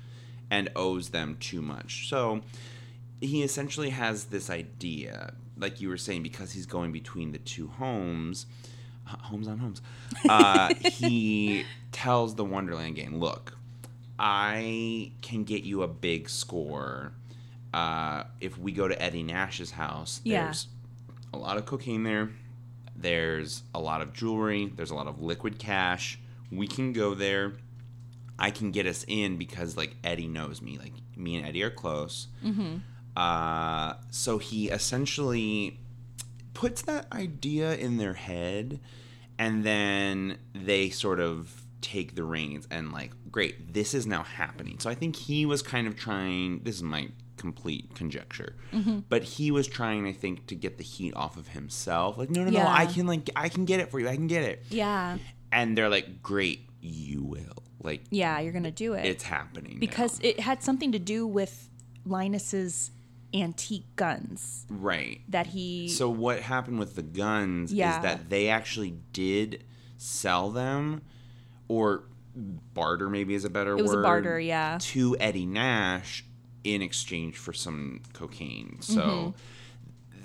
and owes them too much. So he essentially has this idea, like you were saying, because he's going between the two homes, uh, homes on homes. Uh, <laughs> he tells the Wonderland gang, "Look, I can get you a big score uh, if we go to Eddie Nash's house. Yeah. There's a lot of cocaine there. There's a lot of jewelry. There's a lot of liquid cash. We can go there. I can get us in because like Eddie knows me. Like me and Eddie are close. Uh, so he essentially puts that idea in their head, and then they sort of take the reins and like, great, this is now happening. So I think he was kind of trying. This is my complete conjecture, mm-hmm. but he was trying, I think, to get the heat off of himself. Like, no, no, no, I can like, I can get it for you. I can get it. Yeah. And they're like, great, you will. Like, Yeah. You're gonna do it it's happening now. because it had something to do with Linus's antique guns right. that he. So what happened with the guns Yeah. is that they actually did sell them, or barter maybe is a better word. It was a barter, yeah. To Eddie Nash in exchange for some cocaine. So. Mm-hmm.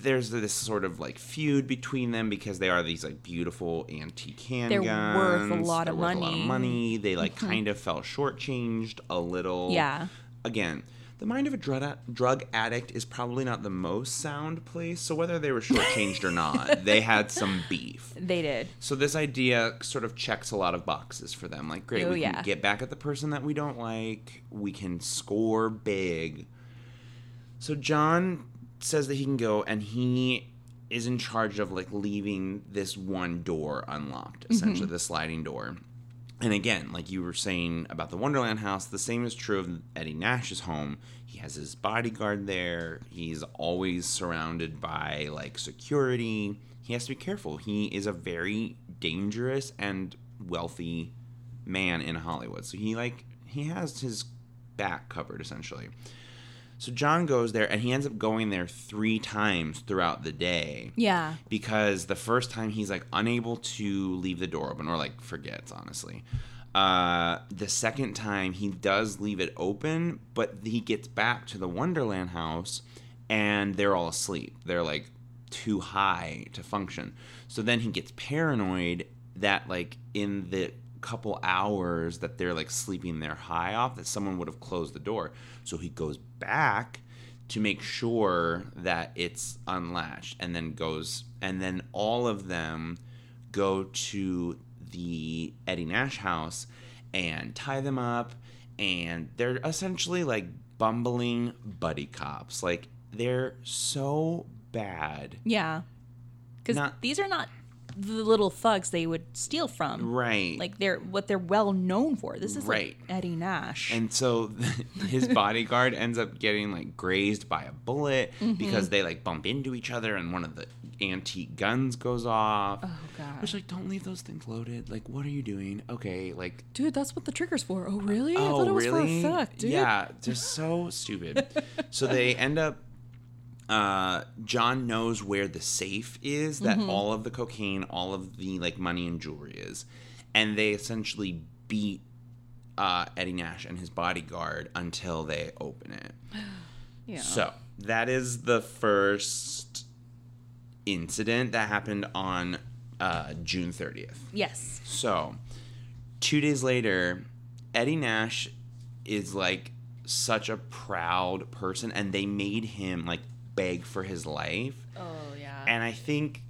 There's this sort of like feud between them because they are these like beautiful antique handguns. They're worth a lot They're of worth a lot of money. Mm-hmm. They like kind of felt shortchanged a little. Yeah. Again, the mind of a drug, drug addict is probably not the most sound place. So whether they were shortchanged or not, <laughs> they had some beef. they did. So this idea sort of checks a lot of boxes for them. Like, great, Oh, we yeah. can get back at the person that we don't like. We can score big. So John says that he can go, and he is in charge of like leaving this one door unlocked, essentially mm-hmm. the sliding door. And again, like you were saying about the Wonderland house, the same is true of Eddie Nash's home. He has his bodyguard there. He's always surrounded by like security. He has to be careful. He is a very dangerous and wealthy man in Hollywood. So he like he has his back covered essentially. So John goes there and he ends up going there 3 times throughout the day. Yeah. because the first time he's like unable to leave the door open or like forgets honestly. Uh the second time he does leave it open but he gets back to the wonderland house and they're all asleep. They're like too high to function. So then he gets paranoid that like in the couple hours that they're like sleeping their high off that someone would have closed the door. So he goes back to make sure that it's unlatched and then goes and then all of them go to the Eddie Nash house and tie them up and they're essentially like bumbling buddy cops. Like they're so bad. Yeah. Because these are not the little thugs they would steal from. right Like they're what they're well known for. This is Right. like Eddie Nash. And so <laughs> his bodyguard ends up getting like grazed by a bullet Mm-hmm. because they like bump into each other and one of the antique guns goes off. oh god. Which like don't leave those things loaded. Like what are you doing? Okay, like Dude, that's what the trigger's for. Oh really? I oh thought it was really? for effect, dude. Yeah, they're so stupid. <laughs> so they end up uh, John knows where the safe is that Mm-hmm. all of the cocaine, all of the like money and jewelry is, and they essentially beat uh, Eddie Nash and his bodyguard until they open it. <gasps> Yeah. So that is the first incident that happened on uh, June 30th. yes. So, two days later, Eddie Nash is like such a proud person, and they made him like beg for his life. Oh yeah. And I think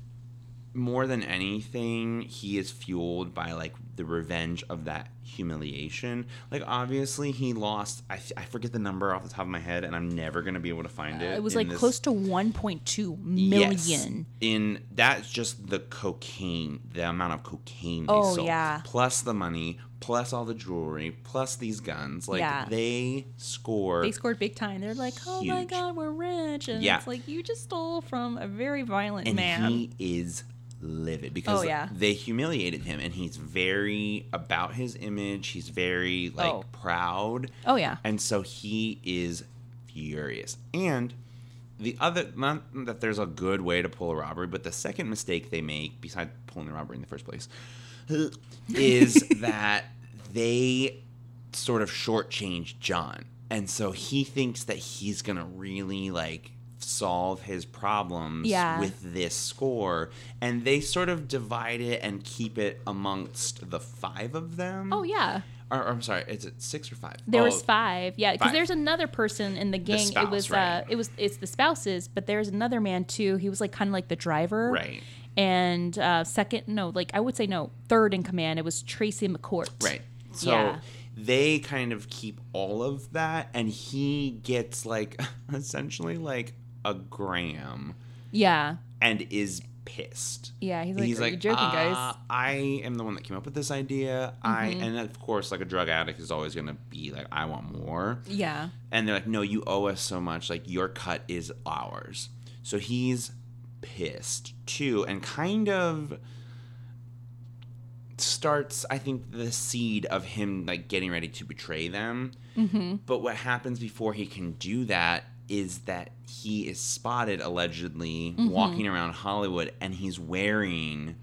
more than anything, he is fueled by like the revenge of that humiliation. Like, obviously, he lost. I, I forget the number off the top of my head, and I'm never gonna be able to find it. Uh, it was like this- close to 1.2 million. Yes. In that's just the cocaine, the amount of cocaine they Oh, sold, yeah. plus the money, plus all the jewelry, plus these guns. Like Yeah. they score. They scored big time. They're like, "Oh my god, we're rich," and Yeah. it's like you just stole from a very violent and man. he is livid because Oh, yeah. they humiliated him, and he's very about his image. He's very like Oh. proud. oh yeah. And so he is furious. And the other, not that there's a good way to pull a robbery, but the second mistake they make, besides pulling the robbery in the first place, is <laughs> that they sort of shortchange John. And so he thinks that he's going to really like solve his problems Yeah. with this score. And they sort of divide it and keep it amongst the five of them. Oh yeah. Or, or I'm sorry, is it six or five? There Oh, was five, yeah, because there's another person in the gang. it spouse, was, right. uh, it was, it's the spouses, but there's another man too. He was like kind of like the driver, Right. And uh, second, no, like I would say no, third in command. It was Tracy McCourt, Right. So Yeah. they kind of keep all of that, and he gets like <laughs> essentially like a gram Yeah, and is pissed. yeah. He's like, He's "Are like, you joking, "Uh, guys?" I am the one that came up with this idea. I Mm-hmm. and of course, like a drug addict is always gonna be like, I want more. Yeah, And they're like, no, you owe us so much. Like, your cut is ours. So he's pissed too, and kind of starts, I think, the seed of him like getting ready to betray them. Mm-hmm. But what happens before he can do that is that he is spotted allegedly walking around Hollywood, and he's wearing.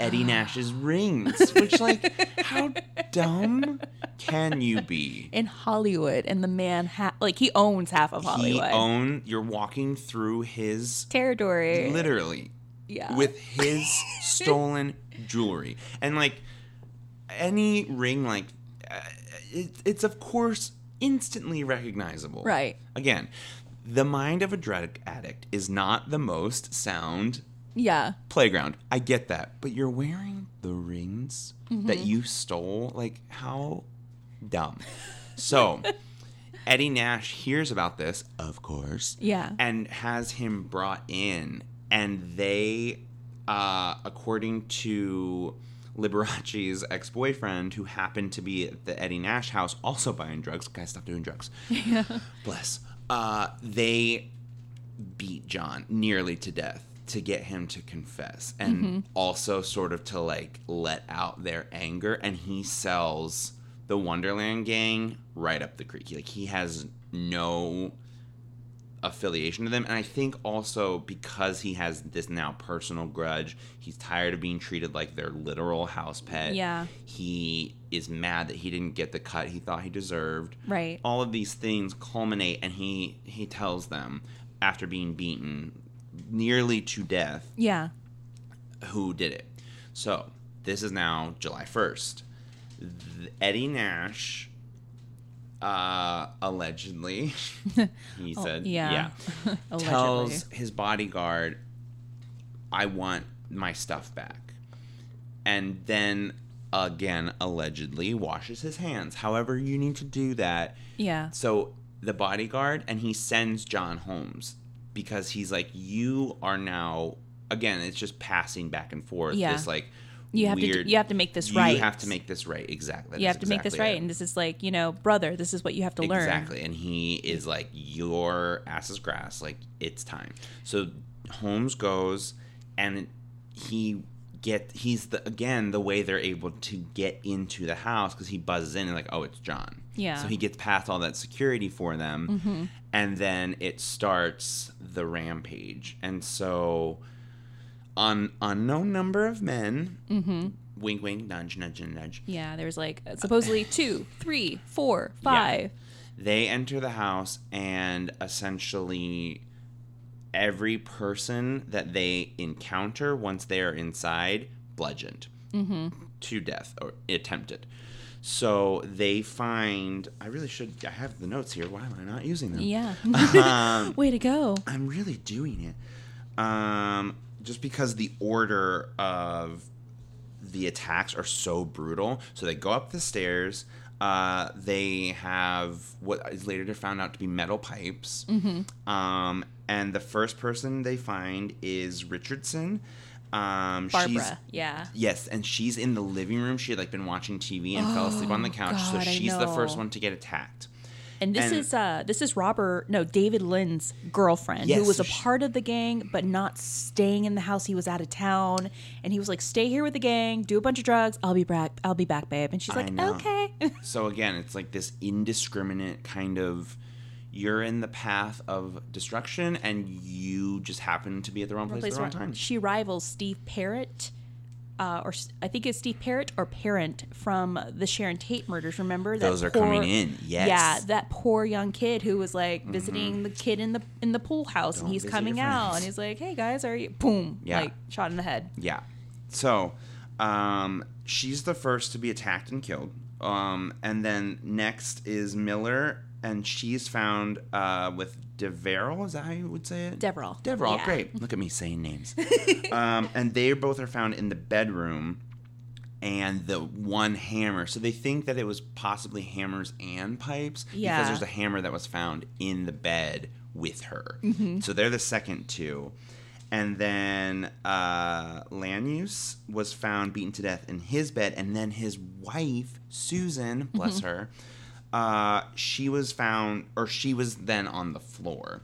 Eddie <gasps> Nash's rings, which like, how <laughs> dumb can you be? in Hollywood, and the man ha- like he owns half of Hollywood He own you're walking through his territory. literally yeah, with his <laughs> stolen jewelry. And like any ring like uh, it, it's of course instantly recognizable. Right. Again, the mind of a drug addict is not the most sound yeah, playground. I get that, but you're wearing the rings Mm-hmm. that you stole. Like how dumb. So <laughs> Eddie Nash hears about this, of course, yeah. and has him brought in, and they, uh, according to Liberace's ex-boyfriend, who happened to be at the Eddie Nash house, also buying drugs. Guys, stop doing drugs. <laughs> Yeah. Bless. Uh, they beat John nearly to death to get him to confess and mm-hmm. also sort of to like let out their anger and he sells the Wonderland gang right up the creek. Like he has no affiliation to them and I think also because he has this now personal grudge, he's tired of being treated like their literal house pet. Yeah. He is mad that he didn't get the cut he thought he deserved Right. all of these things culminate and he he tells them after being beaten nearly to death Yeah. who did it. So this is now july 1st eddie nash uh allegedly <laughs> he said Oh, yeah. yeah <laughs> tells his bodyguard i want my stuff back. And then again allegedly washes his hands. However you need to do that. Yeah. so the bodyguard and he sends John Holmes because he's like, you are now again. It's just passing back and forth. Yeah. This like You have to weird, do, you have to make this right. you have to make this right. Exactly. That you have to make this right, it. and this is like you know, brother. This is what you have to learn. Exactly. And he is like, your ass is grass. Like, it's time. So Holmes goes and he get he's the again the way they're able to get into the house because he buzzes in and like oh it's John Yeah. so he gets past all that security for them mm-hmm. and then it starts the rampage. And so on unknown number of men mm-hmm. wink wink nudge nudge nudge. Yeah, there's like supposedly <laughs> two, three, four, five. they enter the house and essentially every person that they encounter once they are inside bludgeoned. Mm-hmm. To death or attempted so they find i really should i have the notes here why am i not using them Yeah. <laughs> um, <laughs> Way to go. i'm really doing it um, just because the order of the attacks are so brutal. So they go up the stairs. Uh, they have what is later found out to be metal pipes. Um, and the first person they find is Richardson. Um, she's- Barbara. Yeah. Yes, and she's in the living room. She had like been watching TV and fell asleep on the couch. God, so she's the first one to get attacked. And this And- is uh this is Robert no David Lind's girlfriend Yes, who was a part of the gang but not staying in the house. He was out of town and he was like, "Stay here with the gang, do a bunch of drugs. I'll be back. I'll be back, babe." And she's like, "Okay." <laughs> So again, it's like this indiscriminate kind of you're in the path of destruction and you just happen to be at the wrong place, at the wrong time. She rivals Steve Parrott. Uh, or I think it's Steve Parrott or Parent from the Sharon Tate murders. Remember that Those are poor- coming in, yes. Yeah, that poor young kid who was like visiting the kid in the in the pool house, Don't and he's coming out, and he's like, "Hey guys, are you?" Boom, Yeah. like shot in the head. Yeah. So, um, she's the first to be attacked and killed. Um, and then next is Miller, and she's found uh, with Deverell. Is that how you would say it? Deverell. Deverell, Yeah. great. Look at me saying names. <laughs> um, and they both are found in the bedroom and the one hammer. So they think that it was possibly hammers and pipes Yeah. because there's a hammer that was found in the bed with her. Mm-hmm. So they're the second two. And then uh, Launius was found beaten to death in his bed, and then his wife Susan, bless Mm-hmm. her, uh, she was found, or she was then on the floor,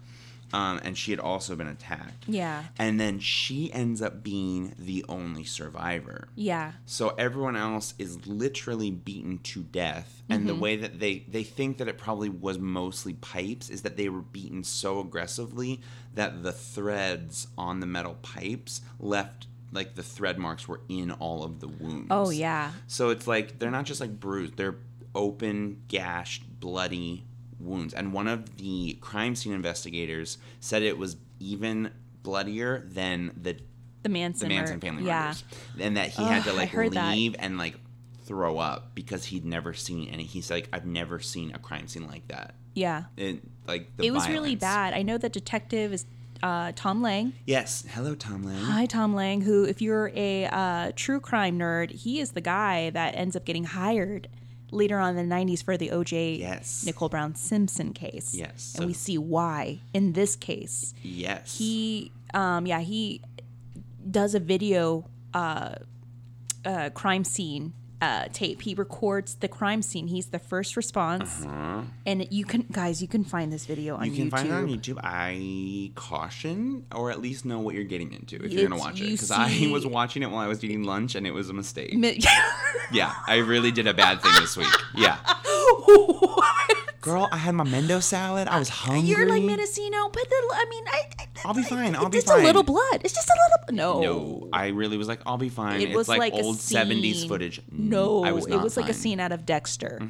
um, and she had also been attacked. Yeah. And then she ends up being the only survivor. Yeah. So everyone else is literally beaten to death, and the way that they they think that it probably was mostly pipes is that they were beaten so aggressively that the threads on the metal pipes left like the thread marks were in all of the wounds. Oh yeah. So it's like they're not just like bruised; they're open, gashed, bloody wounds. And one of the crime scene investigators said it was even bloodier than the The Manson. the Manson family yeah. murders, and that he had to like heard that. leave and like throw up because he'd never seen any. He's like, I've never seen a crime scene like that. Yeah. It like the It was really bad. I know the detective is uh, Tom Lange. Yes, hello Tom Lange. Hi, Tom Lange, who, if you're a uh, true crime nerd, he is the guy that ends up getting hired later on in the 90s for the OJ Yes. Nicole Brown Simpson case. Yes, And so- we see why in this case. Yes, He, um, yeah, he does a video uh, uh, crime scene uh, tape. He records the crime scene. He's the first response. And you can, guys, you can find this video on Uh-huh. you can YouTube. find it on YouTube. I caution, or at least know what you're getting into if you're gonna It's- watch it. Because I was watching it while I was eating lunch, and it was a mistake. Mi- <laughs> yeah, I really did a bad thing this week. Yeah, girl, I had my Mendo salad. I was hungry. You're like Mendocino, but the, I mean, I, I I'll be fine, I'll be fine. it's just a little blood. It's just a little. No, No, I really was like, I'll be fine. It it's was like, like, old 70s footage. No, I was it not was like a fine. Mm-hmm. scene out of Dexter.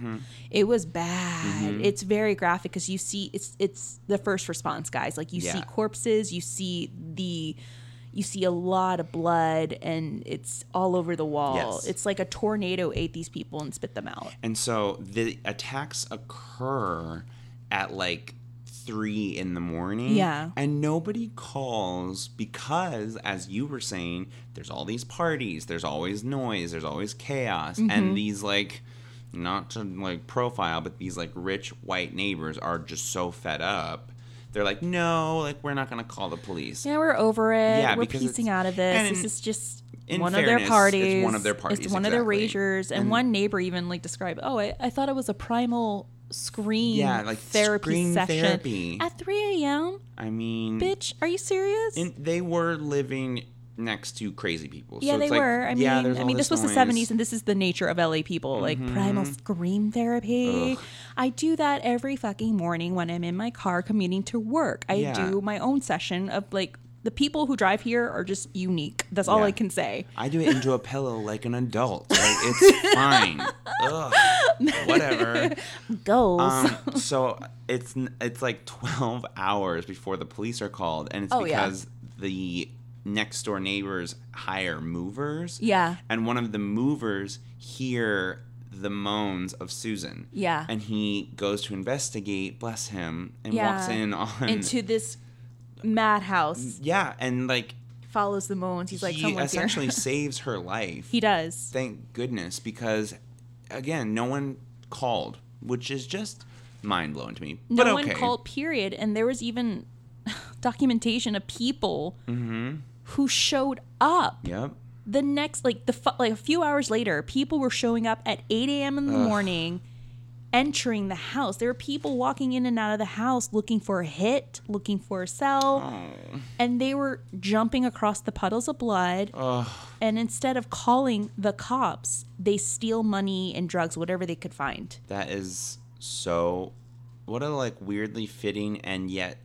It was bad. It's very graphic because you see it's it's the first response guys. Like you see corpses, you see the. You see a lot of blood and it's all over the wall. Yes. It's like a tornado ate these people and spit them out. And so the attacks occur at like three in the morning. Yeah. And nobody calls because, as you were saying, there's all these parties, there's always noise, there's always chaos. Mm-hmm. And these, like, not to like profile, but these like rich white neighbors are just so fed up. They're like, no, like, we're not going to call the police. Yeah, we're over it. Yeah, we're piecing out of this. This is just one fairness, of their parties. it's one of their parties, It's one of their exactly. ragers. And, And- one neighbor even like described, "Oh, I, I thought it was a primal scream Yeah, like therapy session therapy. at 3 a.m. I mean, Bitch, are you serious? And they were living next to crazy people. Yeah, so they like, were. I mean, yeah, there's I mean, this was the noise. Mm-hmm. '70s, and this is the nature of LA people, like primal scream therapy. Ugh. I do that every fucking morning when I'm in my car commuting to work. I Yeah. do my own session of like the people who drive here are just unique. That's all Yeah. I can say. I do it into a pillow like an adult. <laughs> Like it's fine. Ugh. <laughs> Whatever. Goals. Um, so it's it's like 12 hours before the police are called and it's Oh, yeah. because the next door neighbors hire movers. Yeah. And one of the movers hear the moans of Susan. Yeah. And he goes to investigate, bless him, and yeah. walks in on into this madhouse. Yeah, and like Follows the moans. He's like, he someone's here. essentially <laughs> saves her life. he does. Thank goodness, because again, no one called, which is just mind blowing to me. no but one okay. called period and there was even <laughs> documentation of people Mm-hmm. who showed up Yep. the next like the like a few hours later people were showing up at 8 a.m in the morning entering the house there were people walking in and out of the house looking for a hit looking for a cell Oh. and they were jumping across the puddles of blood Ugh. and instead of calling the cops they steal money and drugs whatever they could find That is so. What a like weirdly fitting and yet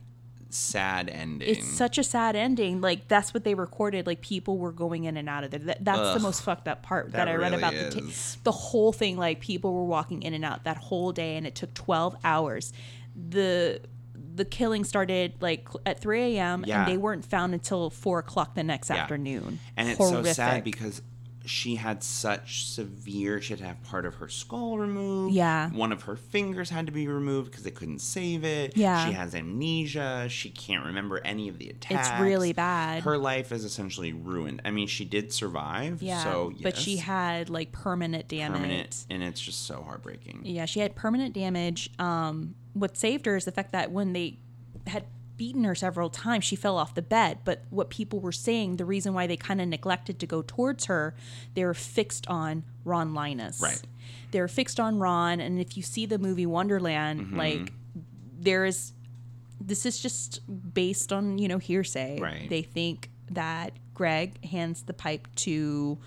sad ending. It's such a sad ending. Like that's what they recorded. Like people were going in and out of there. That, that's the most fucked up part that, That I read really about the is. the whole thing. Like people were walking in and out that whole day, and it took twelve hours. The the killing started like at 3 a.m. Yeah. and they weren't found until four o'clock the next Yeah. afternoon. and it's so sad because she had such severe. She had to have part of her skull removed. Yeah. One of her fingers had to be removed because they couldn't save it. Yeah. She has amnesia. She can't remember any of the attacks. It's really bad. Her life is essentially ruined. I mean, she did survive. yeah, So but she had like permanent damage. permanent, and it's just so heartbreaking. Yeah, she had permanent damage. Um, what saved her is the fact that when they had beaten her several times, she fell off the bed. But what people were saying, the reason why they kind of neglected to go towards her, they were fixed on Ron Launius. Right. They were fixed on Ron, and if you see the movie Wonderland, Mm-hmm. like there is, this is just based on you know hearsay. Right. They think that Greg hands the pipe to.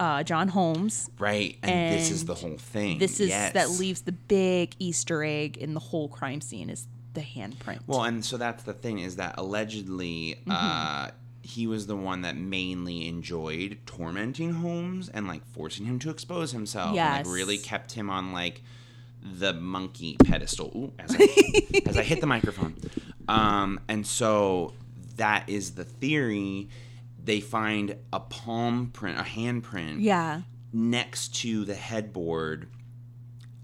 Uh, John Holmes, Right, and, this is the whole thing. this is yes. that leaves the big Easter egg in the whole crime scene is the handprint. Well, and so that's the thing is that allegedly Mm-hmm. uh, he was the one that mainly enjoyed tormenting Holmes and like forcing him to expose himself. Yes. And, like really kept him on like the monkey pedestal Ooh, as, I, <laughs> as I hit the microphone. Um, and so that is the theory. They find a palm print, a handprint yeah, next to the headboard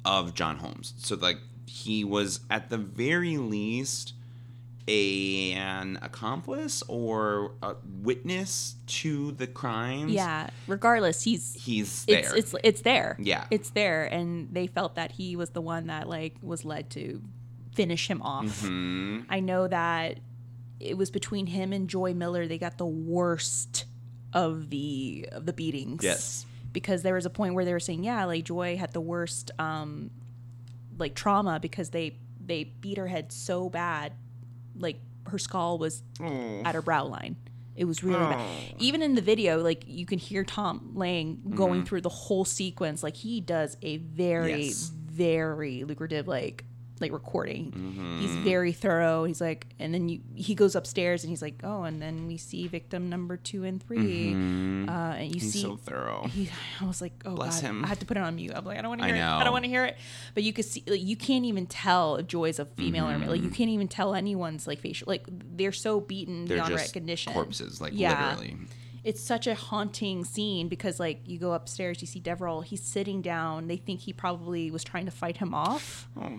of John Holmes. So like he was at the very least a, an accomplice or a witness to the crimes. yeah. Regardless, he's He's there. it's it's it's there. Yeah. it's there, and they felt that he was the one that like was led to finish him off. hmm I know that it was between him and Joy Miller. They got the worst of the of the beatings. Yes. because there was a point where they were saying, yeah, like Joy had the worst um like trauma because they they beat her head so bad, like her skull was at her brow line. It was really bad. Oh. Even in the video, like you can hear Tom Lange going Mm-hmm. through the whole sequence. Like he does a very, Yes. very lucrative like like recording. Mm-hmm. He's very thorough. He's like, and then you he goes upstairs and he's like, oh, and then we see victim number two and 3 Uh, and you Mm-hmm. He's see so thorough. he, I was like, oh Bless god, him. I had to put it on mute. I'm like, I don't want to I hear it. I don't want to hear it. But you could see, like, you can't even tell if Joy's a female or male. Like, you Mm-hmm. can't even tell anyone's like facial. Like, they're so beaten They're beyond recognition. corpses, like Yeah. literally. It's such a haunting scene because, like, you go upstairs, you see Deverell. He's sitting down. They think he probably was trying to fight him off, Oh.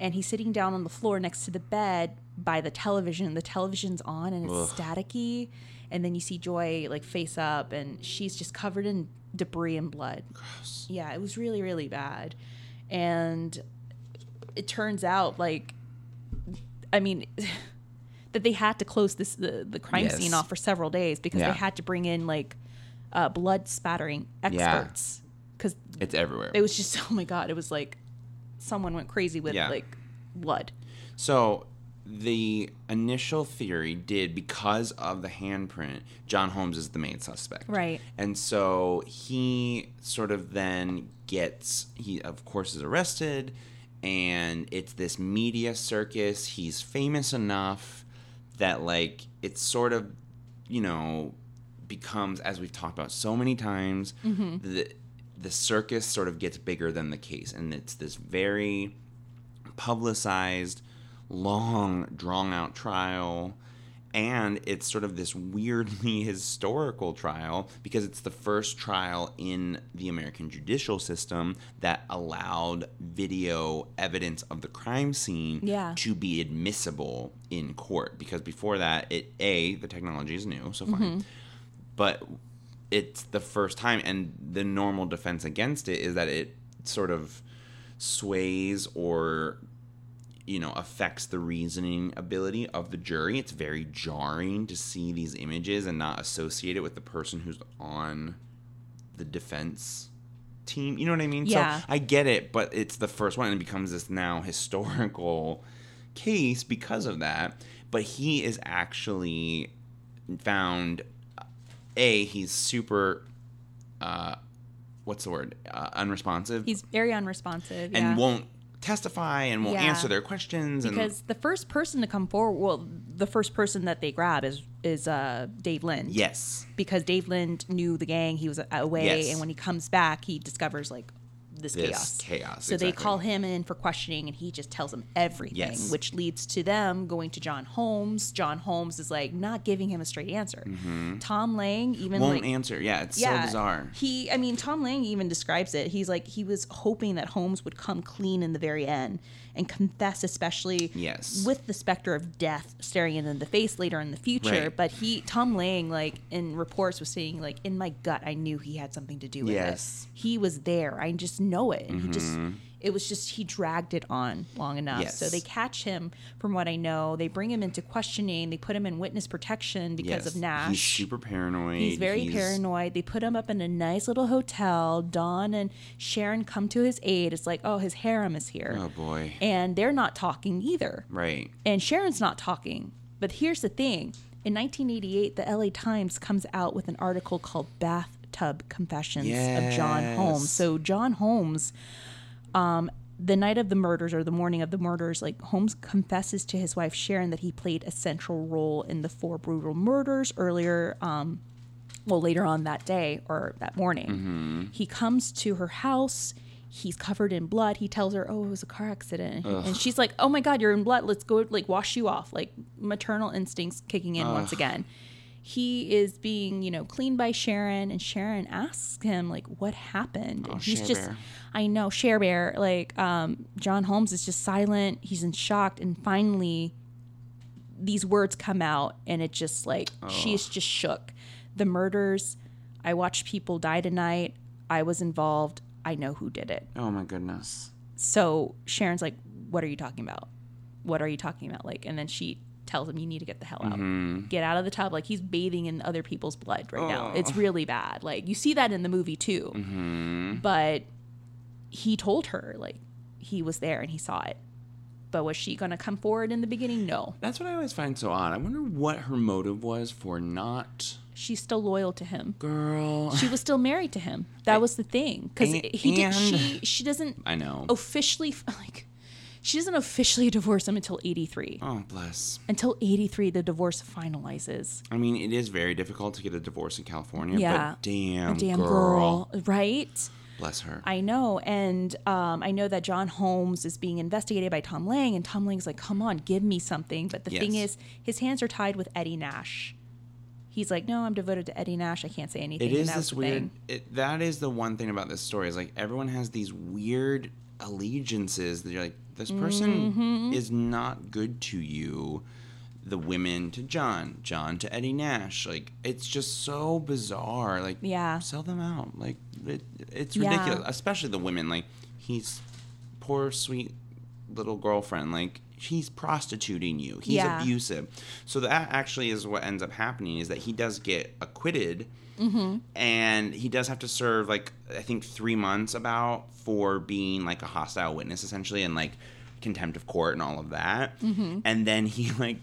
and he's sitting down on the floor next to the bed by the television. The television's on and it's Ugh. staticky. And then you see Joy like face up, and she's just covered in debris and blood. Gross. Yeah, it was really, really bad. And it turns out, like, I mean, <laughs> that they had to close this the, the crime Yes. scene off for several days because Yeah. they had to bring in like uh, blood spattering experts because It's everywhere. it was just <laughs> oh my god, it was like someone went crazy with Yeah. like blood. So the initial theory did because of the handprint. John Holmes is the main suspect, Right. And so he sort of then gets he of course is arrested, and it's this media circus. He's famous enough that like it's sort of you know becomes as we've talked about so many times mm-hmm. the the circus sort of gets bigger than the case and it's this very publicized long drawn out trial and it's sort of this weirdly <laughs> historical trial because it's the first trial in the American judicial system that allowed video evidence of the crime scene Yeah. to be admissible in court. Because before that it a the technology is new so fine. Mm-hmm. But it's the first time and the normal defense against it is that it sort of sways or you know affects the reasoning ability of the jury it's very jarring to see these images and not associate it with the person who's on the defense team you know what i mean Yeah. so i get it but it's the first one and it becomes this now historical <laughs> case because of that but he is actually found a he's super uh what's the word uh, unresponsive He's very unresponsive. and yeah. won't testify and won't Yeah. answer their questions because the first person to come forward, well, the first person that they grab is is uh, Dave Lind. yes because Dave Lind knew the gang. He was away, Yes. and when he comes back, he discovers like this, This chaos. chaos, So they call him in for questioning, and he just tells them everything, Yes. which leads to them going to John Holmes. John Holmes is like not giving him a straight answer. Tom Lange even Mm-hmm. won't like answer yeah it's yeah, so bizarre He, I mean, Tom Lange even describes it. He's like, he was hoping that Holmes would come clean in the very end and confess, especially Yes. with the specter of death staring him in the face later in the future. Right. But he, Tom Lange, like in reports, was saying, like, in my gut, I knew he had something to do with Yes. it. He was there. I just know it. And he just, mm-hmm. it was just, he dragged it on long enough. So they catch him, from what I know. They bring him into questioning. They put him in witness protection because yes of Nash. he's super paranoid He's very paranoid. They put him up in a nice little hotel. Dawn and Sharon come to his aid. It's like, oh, his harem is here. oh boy And they're not talking either. right And Sharon's not talking. But here's the thing in 1988, the LA Times comes out with an article called Bathtub Confessions of John Holmes. So, John Holmes, um, the night of the murders or the morning of the murders, like Holmes confesses to his wife Sharon that he played a central role in the four brutal murders earlier, um, well, later on that day or that morning. He comes to her house. He's covered in blood. He tells her, "Oh, it was a car accident," and she's like, "Oh my God, you're in blood. Let's go, like, wash you off." Like maternal instincts kicking in once again. He is being, you know, cleaned by Sharon, and Sharon asks him, like, what happened? And he's just, Bear. I know, Share Bear. Like, um, John Holmes is just silent. He's in shock, and finally, these words come out and it just like she's just shook the murders i watched people die tonight i was involved i know who did it oh my goodness so sharon's like what are you talking about what are you talking about like and then she tells him you need to get the hell out. Mm-hmm. Get out of the tub. Like he's bathing in other people's blood right now. It's really bad. Like you see that in the movie too. Mm-hmm. But he told her like he was there and he saw it. But was she going to come forward in the beginning? No. That's what i always find so odd. I wonder what her motive was for not she's still loyal to him. girl. She was still married to him. That <laughs> was the thing. Because he did. She she doesn't i know. officially <laughs> like she doesn't officially divorce him until eighty three. oh bless Until eighty three, the divorce finalizes. i mean it is very difficult to get a divorce in california Yeah. but damn, Damn girl. girl, right? bless her I know, and um, I know that John Holmes is being investigated by Tom Lange, and Tom Lange's like, "Come on, give me something." But the thing is, his hands are tied with Eddie Nash. He's like, "No, I'm devoted to Eddie Nash. I can't say anything." It is this weird. It, that is the one thing about this story is like everyone has these weird allegiances that you're like, this person Mm-hmm. is not good to you. The women to John, John to Eddie Nash. Like it's just so bizarre. Like Yeah. sell them out. Like it, it's Yeah. ridiculous. Especially the women. Like he's poor sweet little girlfriend. Like he's prostituting you. He's Yeah. abusive. So that actually is what ends up happening is that he does get acquitted, and he does have to serve like I think three months about for being like a hostile witness essentially, and like contempt of court and all of that. Mm-hmm. And then he <laughs> like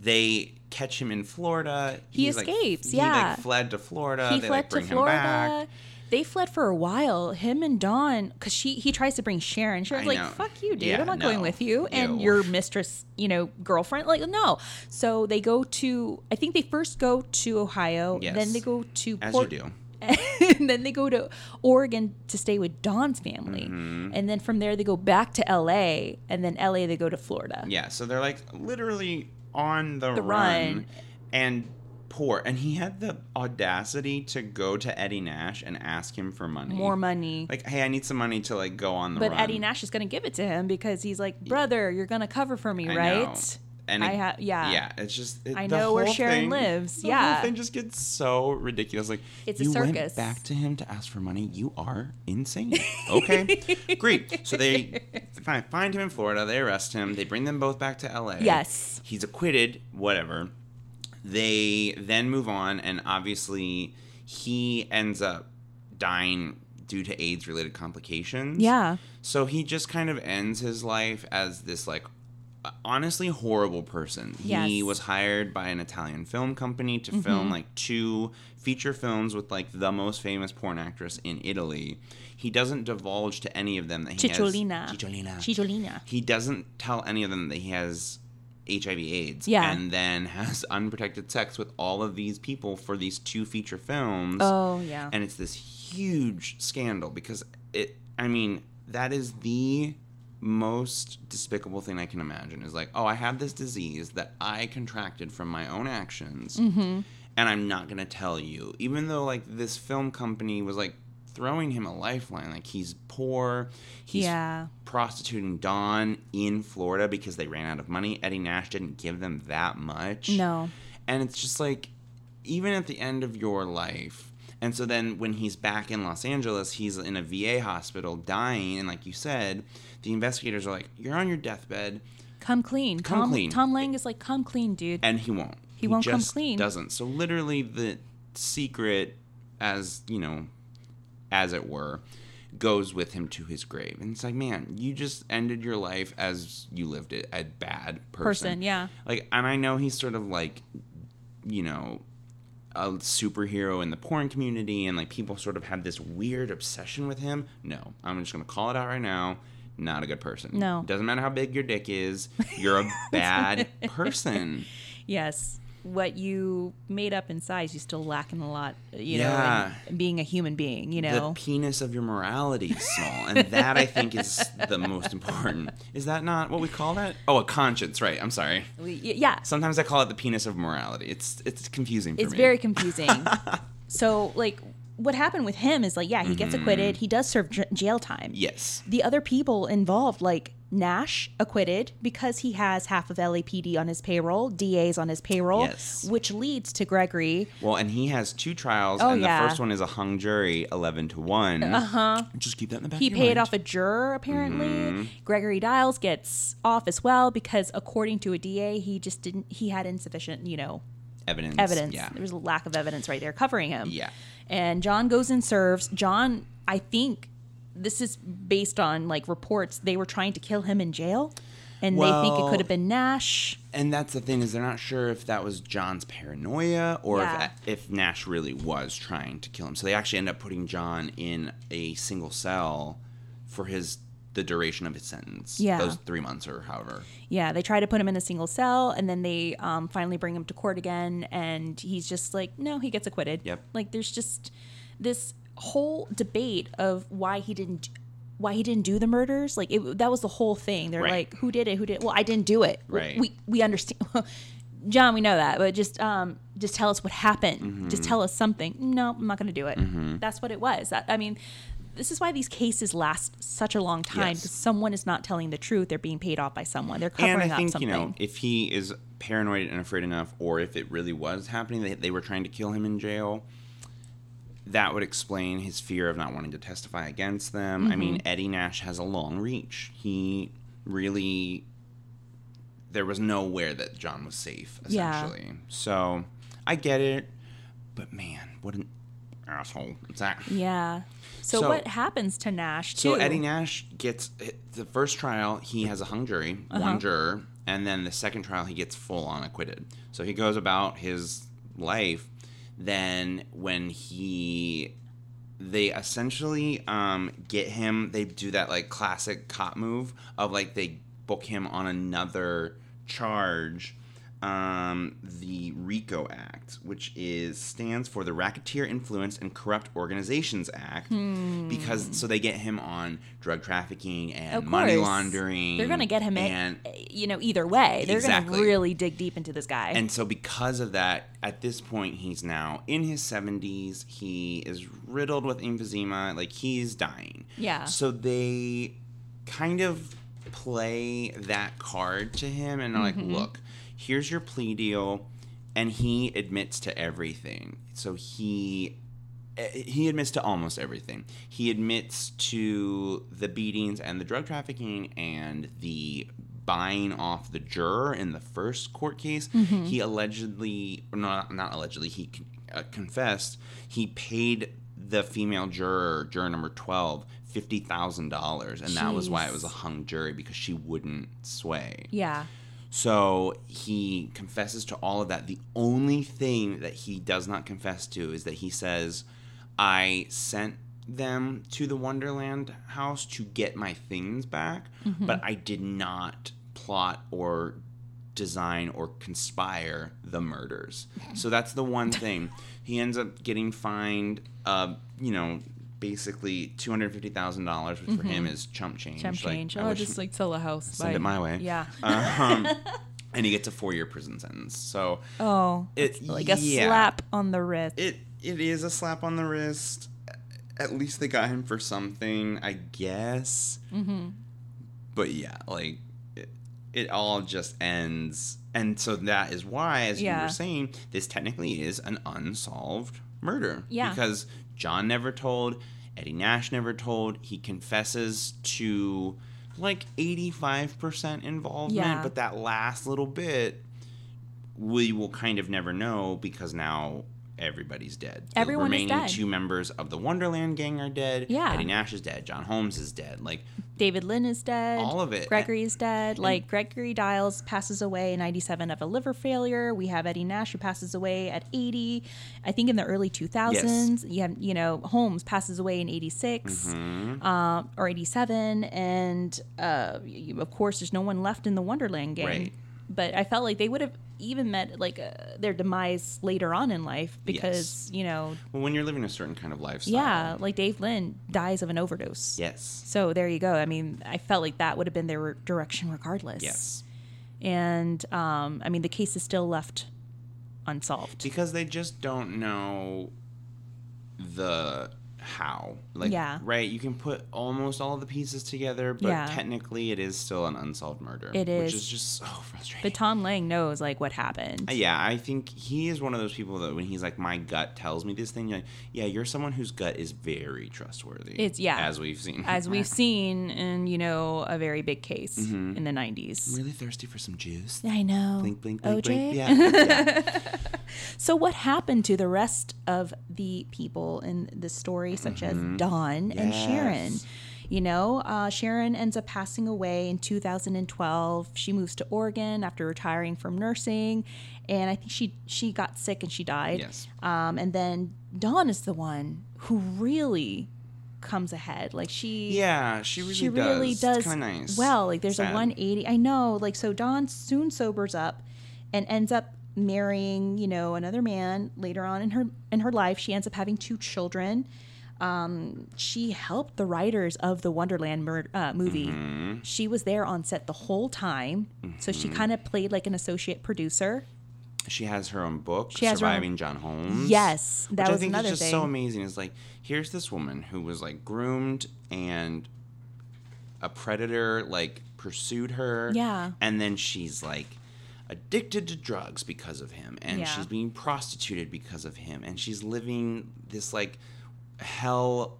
they catch him in Florida. He like, escapes, He yeah. like fled to Florida. he they fled like bring to him Florida. back. They fled for a while. Him and Dawn, because she he tries to bring Sharon. Sharon's I like, know. "Fuck you, dude! Yeah, I'm not going with you." And Ew. your mistress, you know, girlfriend, like, no. So they go to. I think they first go to Ohio. Yes. Then they go to As Port, you do. <laughs> and then they go to Oregon to stay with Dawn's family. Mm-hmm. And then from there they go back to LA, and then LA they go to Florida. Yeah, so they're like literally on the, The run, run. and poor. And he had the audacity to go to Eddie Nash and ask him for money. More money. Like, hey, I need some money to like go on the but run. Eddie Nash is going to give it to him because he's like, brother, you're going to cover for me, I right? know. And I have, yeah. yeah. It's just it, I know where Sharon thing- lives, The yeah. whole thing just gets so ridiculous. Like It's a you circus. went back to him to ask for money. You are insane. Okay, <laughs> great. So they find, find him in Florida. They arrest him. They bring them both back to L.A. Yes. he's acquitted. Whatever. They then move on, and obviously he ends up dying due to AIDS-related complications. Yeah. So he just kind of ends his life as this like honestly horrible person. He was hired by an Italian film company to mm-hmm. film like two feature films with like the most famous porn actress in Italy. He doesn't divulge to any of them that he Cicciolina. has Cicciolina. Cicciolina. He doesn't tell any of them that he has HIV AIDS Yeah. and then has <laughs> unprotected sex with all of these people for these two feature films Oh, yeah. and it's this huge scandal because it i mean that is the most despicable thing i can imagine is like oh i have this disease that i contracted from my own actions Mm-hmm. and i'm not going to tell you even though like this film company was like throwing him a lifeline like he's poor he's Yeah. prostituting dawn in florida because they ran out of money eddie nash didn't give them that much No. and it's just like, even at the end of your life. And so then when he's back in Los Angeles, he's in a VA hospital dying. And like you said, the investigators are like, You're on your deathbed. Come clean. Come Tom, clean. Tom Lange is like, come clean, dude. And he won't. He won't come clean. Doesn't. So literally, the secret, as you know, as it were, goes with him to his grave. And it's like, man, you just ended your life as you lived it, a bad person. Person, yeah. Like, and I know he's sort of like, you know, a superhero in the porn community, and like people sort of have this weird obsession with him. No, I'm just gonna call it out right now. Not a good person. No. doesn't matter how big your dick is. You're a <laughs> bad person. Yes. What you made up in size, you still lacking a lot, you Yeah. know, in being a human being, you know. The penis of your morality is small, and that I think is the most important. Is that not what we call that? Oh, a conscience, right? I'm sorry. We- yeah. Sometimes I call it the penis of morality. It's it's confusing for It's me. very confusing. <laughs> so, like, what happened with him is like, yeah, he gets acquitted. Mm-hmm. He does serve j- jail time. yes. The other people involved, like Nash, acquitted because he has half of LAPD on his payroll, DAs on his payroll, Yes. which leads to Gregory. Well, and he has two trials, Oh, and yeah. the first one is a hung jury, eleven to one. Uh huh. Just keep that in the back. He paid mind. off a juror, apparently. Mm-hmm. Gregory Diles gets off as well because, according to a DA, he just didn't, he had insufficient, you know, evidence. evidence. Yeah. There was a lack of evidence right there covering him. Yeah. And John goes and serves. John, I think this is based on like reports they were trying to kill him in jail. And they think it could have been Nash. And that's the thing is they're not sure if that was John's paranoia or Yeah. if, if Nash really was trying to kill him. So they actually end up putting John in a single cell for his the duration of his sentence. Yeah. Those three months or however. Yeah, they try to put him in a single cell, and then they um, finally bring him to court again, and he's just like, no, he gets acquitted. Yep. Like, there's just this whole debate of why he didn't, why he didn't do the murders. Like, it, that was the whole thing. They're Right. like, who did it? Who did? It? Well, I didn't do it. Right. We we understand. <laughs> John, we know that, but just um, just tell us what happened. Mm-hmm. Just tell us something. No, I'm not going to do it. That's what it was. That, I mean, this is why these cases last such a long time Yes. because someone is not telling the truth. They're being paid off by someone. They're covering And covering I up think, something. you know, if he is paranoid and afraid enough, or if it really was happening, they, they were trying to kill him in jail, that would explain his fear of not wanting to testify against them. I Mm-hmm. mean, Eddie Nash has a long reach. He really. There was nowhere that John was safe, Yeah. essentially. So I get it. But man, what an asshole. Yeah. So, So- what happens to Nash too? So Eddie Nash gets the first trial. He has a hung jury, Uh-huh. one juror, and then the second trial he gets full on acquitted. So he goes about his life. Then when he, they essentially um, get him. They do that like classic cop move of like they book him on another charge. Um, the RICO Act, which is stands for the Racketeer Influence and Corrupt Organizations Act, because so they get him on drug trafficking and money laundering. They're going to get him and in, you know, either way. They're going to really dig deep into this guy. and so because of that, at this point he's now in his 70s. He is riddled with emphysema, like he's dying. Yeah. So they kind of play that card to him and are like, Mm-hmm. look, here's your plea deal. And he admits to everything. So he eh, he admits to almost everything. He admits to the beatings and the drug trafficking and the buying off the juror in the first court case. Mm-hmm. He allegedly, not not allegedly, he uh, confessed he paid the female juror, juror number twelve, fifty thousand dollars, and that was why it was a hung jury because she wouldn't sway. yeah. So he confesses to all of that. The only thing that he does not confess to is that he says, I sent them to the Wonderland house to get my things back, but I did not plot or design or conspire the murders. <laughs> So that's the one thing. He ends up getting fined, uh, you know, basically $250,000, which for him is chump change. Chump Like, change. I oh, just like sell a house. send Bye. it my way. Yeah. <laughs> Um, <laughs> and he gets a four year prison sentence. So oh, it- it's like a yeah. slap on the wrist. it it is a slap on the wrist. At least they got him for something, I guess. Mm-hmm. But yeah, like it, it all just ends, and so that is why, as you were saying, this technically is an unsolved murder. Yeah. because John never told, Eddie Nash never told. He confesses to like eighty five percent involvement, Yeah. but that last little bit we will kind of never know because now everybody's dead. The Everyone is dead. two members of the Wonderland gang are dead. Yeah. Eddie Nash is dead. John Holmes is dead. Like David Lind is dead. All of it. Gregory is dead. Like Gregory Diles passes away in 97 of a liver failure. We have Eddie Nash who passes away at 80. I think in the early 2000s. You have, you know, Holmes passes away in 86 Mm-hmm. uh, or 87. And uh, of course, there's no one left in the Wonderland gang. Right. But I felt like they would have even met like uh, their demise later on in life because, you know, well, when you're living a certain kind of lifestyle. yeah, like Dave Lind dies of an overdose. Yes. So there you go. I mean, I felt like that would have been their direction regardless. Yes. And um, I mean, the case is still left unsolved. Because they just don't know the how. Like Yeah. right, you can put almost all the pieces together, but Yeah. technically it is still an unsolved murder. It is. Which is. just so <laughs> frustrating. But Tom Lange knows like what happened. Yeah, I think he is one of those people that when he's like, my gut tells me this thing, like, yeah, you're someone whose gut is very trustworthy. It's- yeah. As we've seen. As we've <laughs> seen in, you know, a very big case Mm-hmm. in the 90s. I'm really thirsty for some juice. I know. Blink, blink, blink, OJ? blink. Yeah. <laughs> yeah. So, what happened to the rest of the people in the story, such as Dawn and Sharon? Mm-hmm. You know, uh, Sharon ends up passing away in 2012. She moves to Oregon after retiring from nursing, and I think she she got sick and she died. Yes. Um, and then Dawn is the one who really comes ahead. Like she Yeah, she really she does. really does nice. well. Like there's Sad. a 180. I know. Like so, Dawn soon sobers up and ends up marrying, you know, another man later on in her in her life. She ends up having two children. Um, she helped the writers of the Wonderland mur- uh, movie. Mm-hmm. She was there on set the whole time, so she kind of played like an associate producer. She has her own book, She has her own- Surviving John Holmes. Yes, that which was I think another is just thing. so amazing. Is like here's this woman who was like groomed and a predator like pursued her. Yeah. and then she's like addicted to drugs because of him, and Yeah. she's being prostituted because of him, and she's living this like hell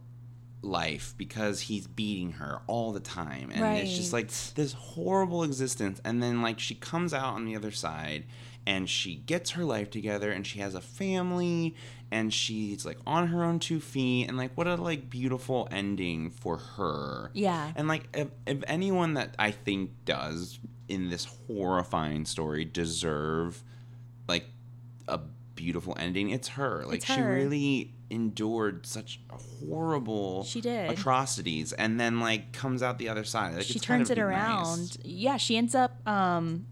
life because he's beating her all the time. And it's just like this horrible existence. And then like she comes out on the other side and she gets her life together and she has a family and she's like on her own two feet. And like what a like beautiful ending for her. Yeah. and like if, if anyone that i think does in this horrifying story deserve like a beautiful ending it's her. Like It's she really endured such horrible She did. atrocities and then like comes out the other side like, she it's kind turns of it nice. around. Yeah, she ends up um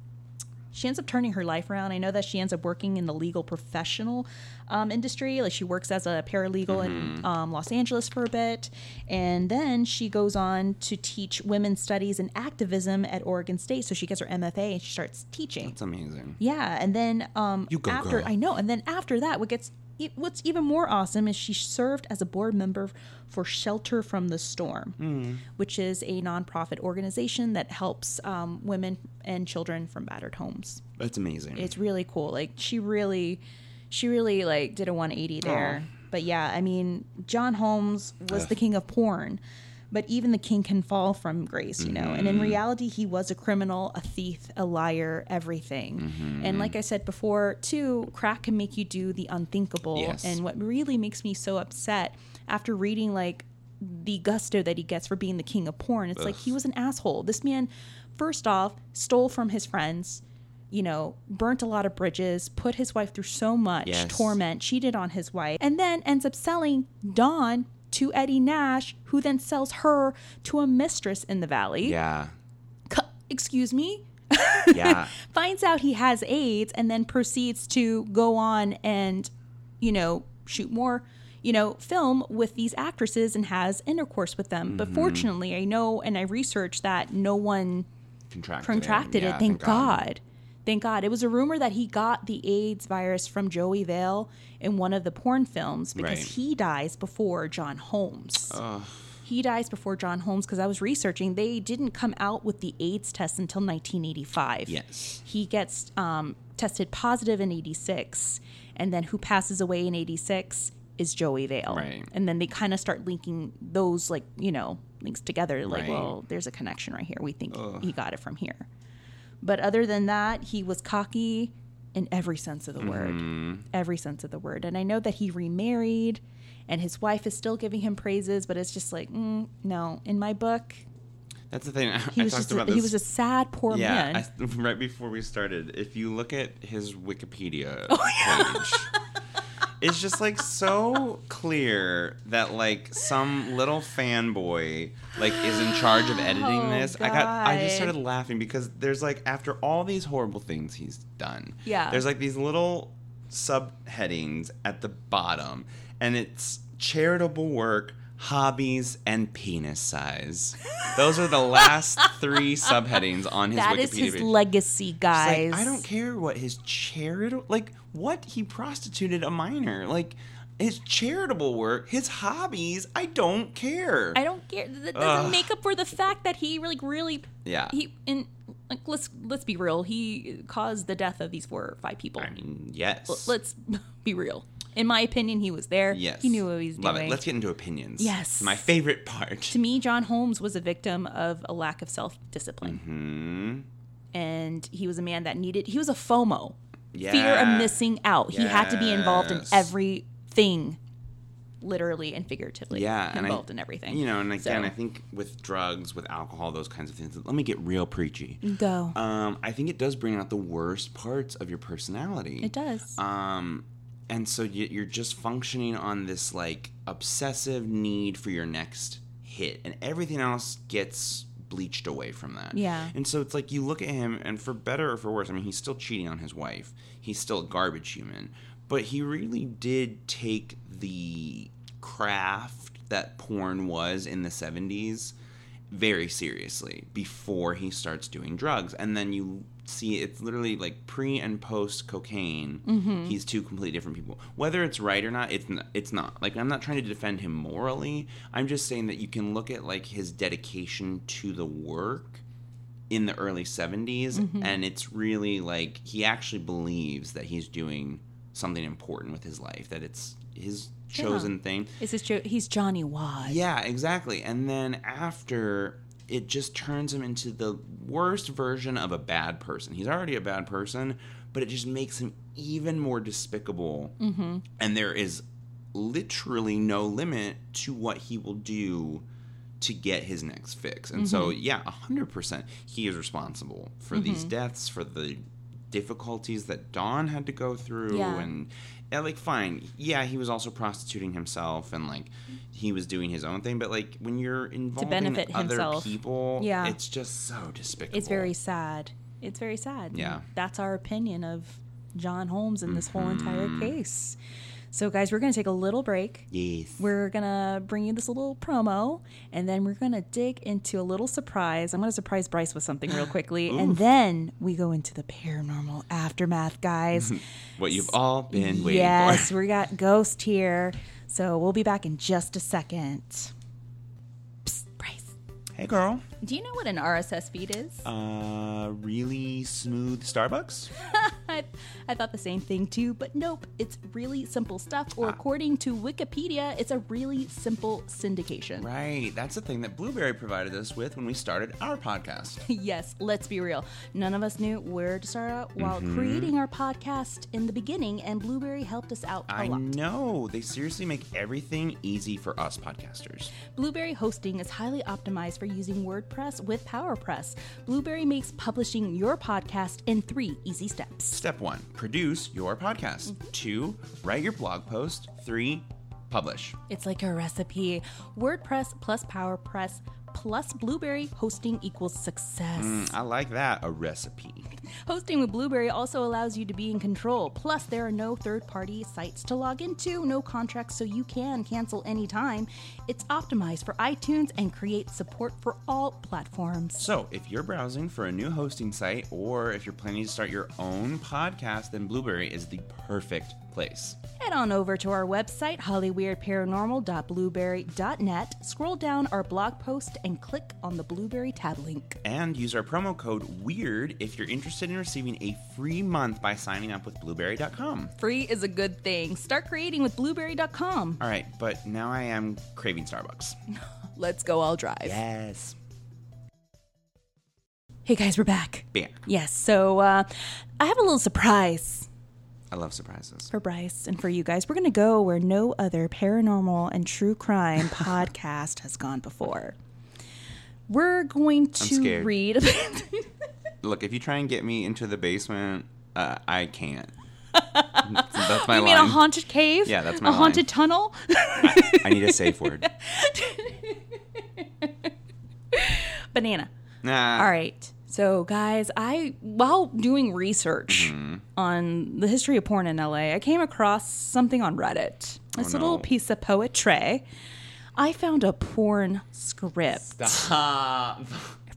she ends up turning her life around. I know that she ends up working in the legal professional um, industry. Like she works as a paralegal Mm-hmm. in um, Los Angeles for a bit, and then she goes on to teach women's studies and activism at Oregon State. So she gets her MFA and she starts teaching. it's amazing Yeah, and then um, You go, after girl. I know, and then after that, what gets what's even more awesome is she served as a board member for Shelter from the Storm, Hmm. which is a nonprofit organization that helps um, women and children from battered homes. that's amazing It's really cool. Like she really, she really like did a 180 there. But yeah, I mean, John Holmes was the king of porn. But even the king can fall from grace, you know. And Mm-hmm. in reality, he was a criminal, a thief, a liar, everything. Mm-hmm. And like I said before, too, crack can make you do the unthinkable. Yes. And what really makes me so upset after reading like the gusto that he gets for being the king of porn, it's like he was an asshole. This man, first off, stole from his friends, you know, burnt a lot of bridges, put his wife through so much Yes. torment, cheated on his wife, and then ends up selling Dawn to Eddie Nash, who then sells her to a mistress in the valley. yeah Cu- excuse me? yeah <laughs> finds out he has AIDS and then proceeds to go on and, you know, shoot more, you know, film with these actresses and has intercourse with them. Mm-hmm. But fortunately, I know and I researched that no one contracted, contracted Yeah, it. Thank God. Thank God. It was a rumor that he got the AIDS virus from Joey Yale in one of the porn films because Right. he dies before John Holmes. He dies before John Holmes because I was researching. They didn't come out with the AIDS test until 1985. Yes. He gets um, tested positive in 86. And then who passes away in 86 is Joey Yale. Right. And then they kind of start linking those, like, you know, links together. Like, Right. well, there's a connection right here. We think he got it from here. But other than that, he was cocky in every sense of the Mm-hmm. word. Every sense of the word. And I know that he remarried and his wife is still giving him praises, but it's just like, mm, no. In my book, That's the thing. <laughs> he I was talked just about a, this. he was a sad, poor yeah, man. I, <laughs> right before we started, if you look at his Wikipedia Oh, page, <laughs> it's just like so clear that like some little fanboy like is in charge of editing Oh, this. I got I just started laughing because there's like after all these horrible things he's done. Yeah. There's like these little subheadings at the bottom and it's charitable work hobbies and penis size those are the last <laughs> three subheadings on his That wikipedia is his page. legacy, guys. like, I don't care what his charitable like what he prostituted a minor like his charitable work his hobbies I don't care I don't care. That doesn't Ugh. make up for the fact that he really, really, Yeah. He in like let's let's be real. He caused the death of these four or five people. I mean yes L- Let's <laughs> be real. In my opinion, he was there. yes He knew what he was Love doing. it let's get into opinions Yes. my favorite part to me, John Holmes was a victim of a lack of self discipline. hmm And he was a man that needed, he was a FOMO. Fear of missing out. He had to be involved in everything, literally and figuratively. yeah and Involved I, in everything. you know and again So- I think with drugs with alcohol those kinds of things let me get real preachy Go. um I think it does bring out the worst parts of your personality it does. Um, and so you- you're just functioning on this like obsessive need for your next hit, and everything else gets bleached away from that. Yeah. And so it's like you look at him, and for better or for worse, I mean, he's still cheating on his wife. He's still a garbage human, but he really did take the craft that porn was in the 70s very seriously before he starts doing drugs and then you see it's literally like pre and post cocaine mm-hmm. he's two completely different people. Whether it's right or not it's not, it's not. Like i'm not trying to defend him morally. I'm just saying that you can look at like his dedication to the work in the early 70s mm-hmm. and it's really like he actually believes that he's doing something important with his life that it's his chosen thing. Is this jo- he's Johnny Wad. yeah, exactly. And then after it just turns him into the worst version of a bad person. He's already a bad person, but it just makes him even more despicable. Mm-hmm. And there is literally no limit to what he will do to get his next fix. And so, Mm-hmm. yeah, 100% he is responsible for these deaths, for the difficulties that Dawn had to go through. Yeah. And, yeah, like, fine. Yeah, he was also prostituting himself and, like, he was doing his own thing. But, like, when you're involving benefit other himself. people, Yeah. it's just so despicable. It's very sad. It's very sad. Yeah. That's our opinion of John Holmes in this whole entire Mm-hmm. case. So, guys, we're going to take a little break. Yes. We're going to bring you this little promo, and then we're going to dig into a little surprise. I'm going to surprise Bryce with something real quickly, <gasps> and then we go into the paranormal aftermath, guys. <laughs> what you've all been waiting yes, for. Yes, we got Ghost here. So, we'll be back in just a second. Psst, Bryce, Hey, girl. Do you know what an RSS feed is? Uh, really smooth Starbucks? <laughs> I, I thought the same thing too, but nope, it's really simple stuff. Ah. Or according to Wikipedia, it's a really simple syndication. Right. That's the thing that Blubrry provided us with when we started our podcast. <laughs> yes, let's be real. None of us knew where to start out while Mm-hmm. creating our podcast in the beginning, and Blubrry helped us out a I lot. know. They seriously make everything easy for us podcasters. Blubrry hosting is highly optimized for using WordPress with PowerPress. Blubrry makes publishing your podcast in three easy steps. Step one produce your podcast. Mm-hmm. Two, write your blog post. Three, publish. It's like a recipe. WordPress plus PowerPress plus Blubrry hosting equals success. Mm, I like that. A recipe. Hosting with Blubrry also allows you to be in control. Plus, there are no third party sites to log into, no contracts, so you can cancel anytime. It's optimized for iTunes and creates support for all platforms. So, if you're browsing for a new hosting site or if you're planning to start your own podcast, then Blubrry is the perfect place. Head on over to our website, hollyweirdparanormal.blubrry.net, scroll down our blog post, and click on the Blubrry tab link. And use our promo code WEIRD if you're interested in receiving a free month by signing up with blubrry.com. Free is a good thing. Start creating with blubrry.com. All right, but now I am craving Starbucks. <laughs> Let's go all drive. Yes. Hey guys, we're back. Back. Yes, so uh, I have a little surprise I love surprises. for Bryce and for you guys. We're going to go where no other paranormal and true crime <laughs> podcast has gone before. We're going to read. <laughs> Look, if you try and get me into the basement, uh, I can't. That's my <laughs> you line. mean a haunted cave? Yeah, that's my A line. haunted tunnel? I need a safe word. <laughs> Banana. Nah. All right. So, guys, I while doing research Mm-hmm. on the history of porn in LA, I came across something on Reddit. This Oh, no. little piece of poetry. I found a porn script Stop.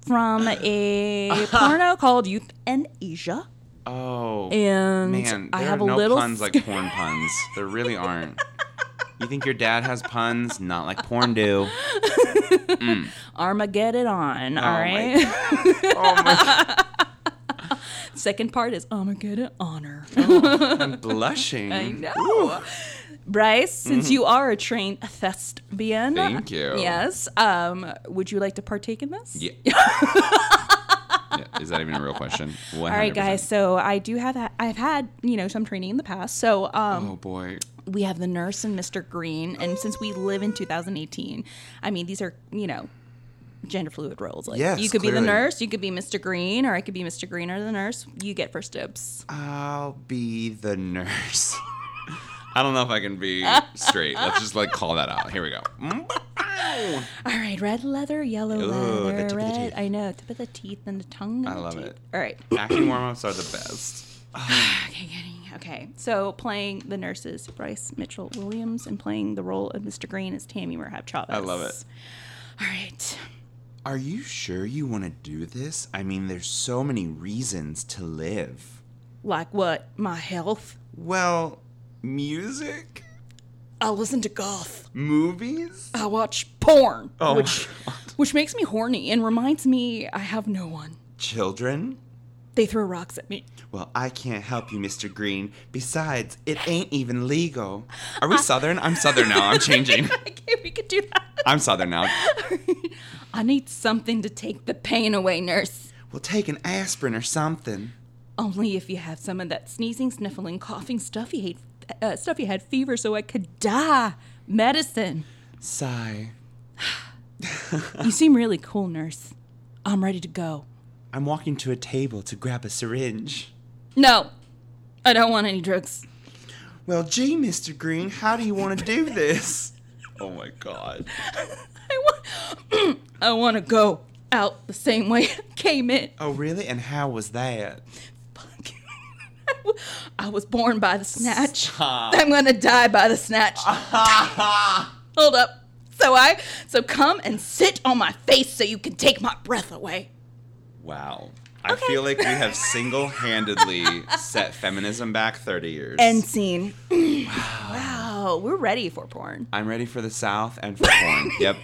from a <laughs> porno called Youth and Asia. Oh. And Man, I have a no little puns like porn puns. There really aren't. <laughs> You think your dad has puns? Not like porn do. Mm. <laughs> Armageddon on. Oh all Oh my right. Oh my! Second part is Armageddon honor. Oh, I'm blushing. I know. Bryce, since you are a trained thespian, Mm-hmm. Thank you. Yes. Um, would you like to partake in this? Yeah. <laughs> Yeah, Is that even a real question? 100%. All right, guys. So I do have that. I've had you know some training in the past. So um, Oh boy. we have the nurse and Mr. Green, and since we live in 2018, I mean these are you know gender fluid roles. Like Yes, you could be the clearly. nurse, you could be Mr. Green, or I could be Mr. Green or the nurse. You get first dibs. I'll be the nurse. <laughs> I don't know if I can be straight. Let's just like call that out. Here we go. All right, red leather, yellow Ooh, the leather, tip of the red. teeth. I know, tip of the teeth and the tongue. and I the love teeth. it. All right. Acting warm-ups are the best. <sighs> Okay, getting okay. So playing the nurses, Bryce Mitchell Williams, and playing the role of Mr. Green is Tammy Merhab Chavez. I love it. All right. Are you sure you want to do this? I mean, there's so many reasons to live. Like what? My health. Well, music, I listen to goth. movies. I watch porn, Oh, which which makes me horny and reminds me I have no one. children. They throw rocks at me. Well, I can't help you, Mr. Green. Besides, it ain't even legal. Are we Southern? I'm Southern now. I'm changing. <laughs> Okay, we could do that. I'm Southern now. <laughs> I need something to take the pain away, nurse. We'll take an aspirin or something. Only if you have some of that sneezing, sniffling, coughing stuff you hate, uh, stuff you had fever, so I could die. Medicine. Sigh. <sighs> You seem really cool, nurse. I'm ready to go. I'm walking to a table to grab a syringe. No, I don't want any drugs. Well, gee, Mr. Green, how do you want to do this? oh my god. <laughs> I want, <clears throat> I want to go out the same way I came in. Oh, really? And how was that? I was born by the snatch. Stop. I'm gonna die by the snatch. <laughs> Hold up. So I, so come and sit on my face so you can take my breath away. Wow. I feel like we have <laughs> single handedly set feminism back 30 years. End scene. <clears throat> wow, we're ready for porn. I'm ready for the South and for porn. <laughs> Yep.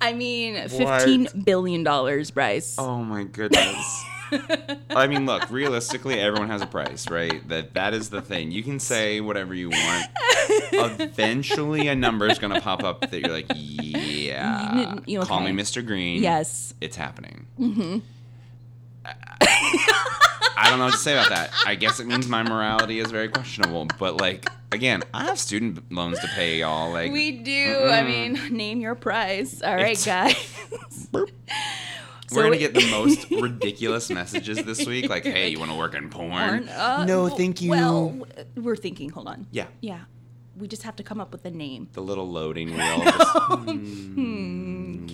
I mean, fifteen billion dollars, Bryce. Oh my goodness. <laughs> I mean, look, realistically, everyone has a price, right? That that is the thing. You can say whatever you want. Eventually, a number is going to pop up that you're like, yeah. You know, Call me. Mr. Green. Yes. It's happening. Mm-hmm. I don't know what to say about that. I guess it means my morality is very questionable. But like, again, I have student loans to pay, y'all. Like, We do. I mean, name your price. All right, It's- guys. <laughs> we're gonna it- get the most <laughs> ridiculous messages this <laughs> week. Like, hey, you want to work in porn? Porn? Uh, No, w- thank you. Well, we're thinking. Hold on. Yeah. Yeah. We just have to come up with a name. The little loading <laughs> wheel. Just-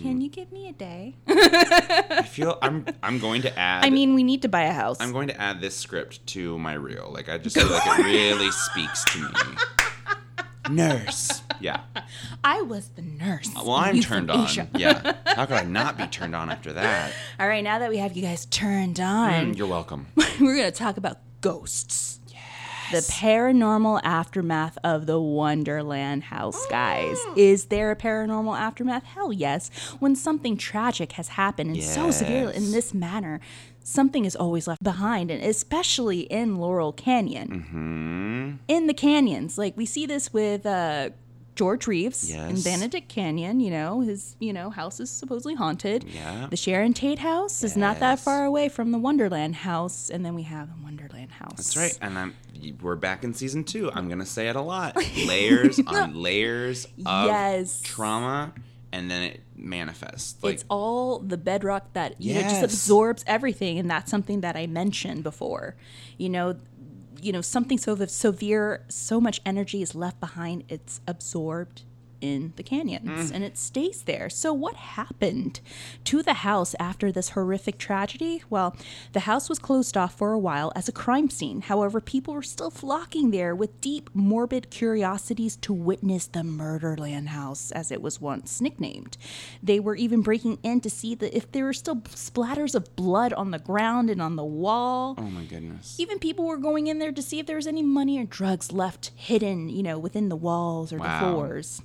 Can you give me a day? I feel I'm I'm going to add. I mean, we need to buy a house. I'm going to add this script to my reel. Like I just feel like it really speaks to me. Nurse. Yeah. <laughs> I was the nurse. Well, I'm turned on. Asia. Yeah. <laughs> How could I not be turned on after that? All right, now that we have you guys turned on, Mm, You're welcome. <laughs> we're going to talk about ghosts. Yes. The paranormal aftermath of the Wonderland house, guys. Is there a paranormal aftermath? Hell yes. When something tragic has happened and so severe in this manner, something is always left behind, and especially in Laurel Canyon. Hmm. In the canyons. Like we see this with uh, George Reeves in Yes. Benedict Canyon, you know, his, you know, house is supposedly haunted. Yeah. The Sharon Tate house is not that far away from the Wonderland house, and then we have the Wonderland house. That's right. And I'm we're back in season two. I'm gonna say it a lot. <laughs> Layers on layers of Yes. trauma, and then it manifests. Like it's all the bedrock that you know just absorbs everything, and that's something that I mentioned before. You know, you know something so severe, so much energy is left behind. It's absorbed in the canyons mm. and it stays there. So what happened to the house after this horrific tragedy? Well, the house was closed off for a while as a crime scene. However, people were still flocking there with deep morbid curiosities to witness the Murderland house as it was once nicknamed. They were even breaking in to see that if there were still splatters of blood on the ground and on the wall. oh my goodness. Even people were going in there to see if there was any money or drugs left hidden, you know, within the walls or Wow. the floors.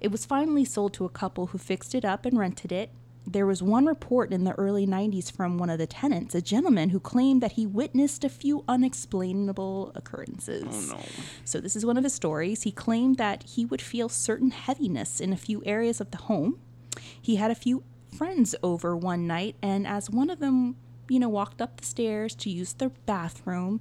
It was finally sold to a couple who fixed it up and rented it. There was one report in the early 90s from one of the tenants, a gentleman who claimed that he witnessed a few unexplainable occurrences. Oh no. So, this is one of his stories. He claimed that he would feel certain heaviness in a few areas of the home. He had a few friends over one night, and as one of them, you know, walked up the stairs to use the bathroom,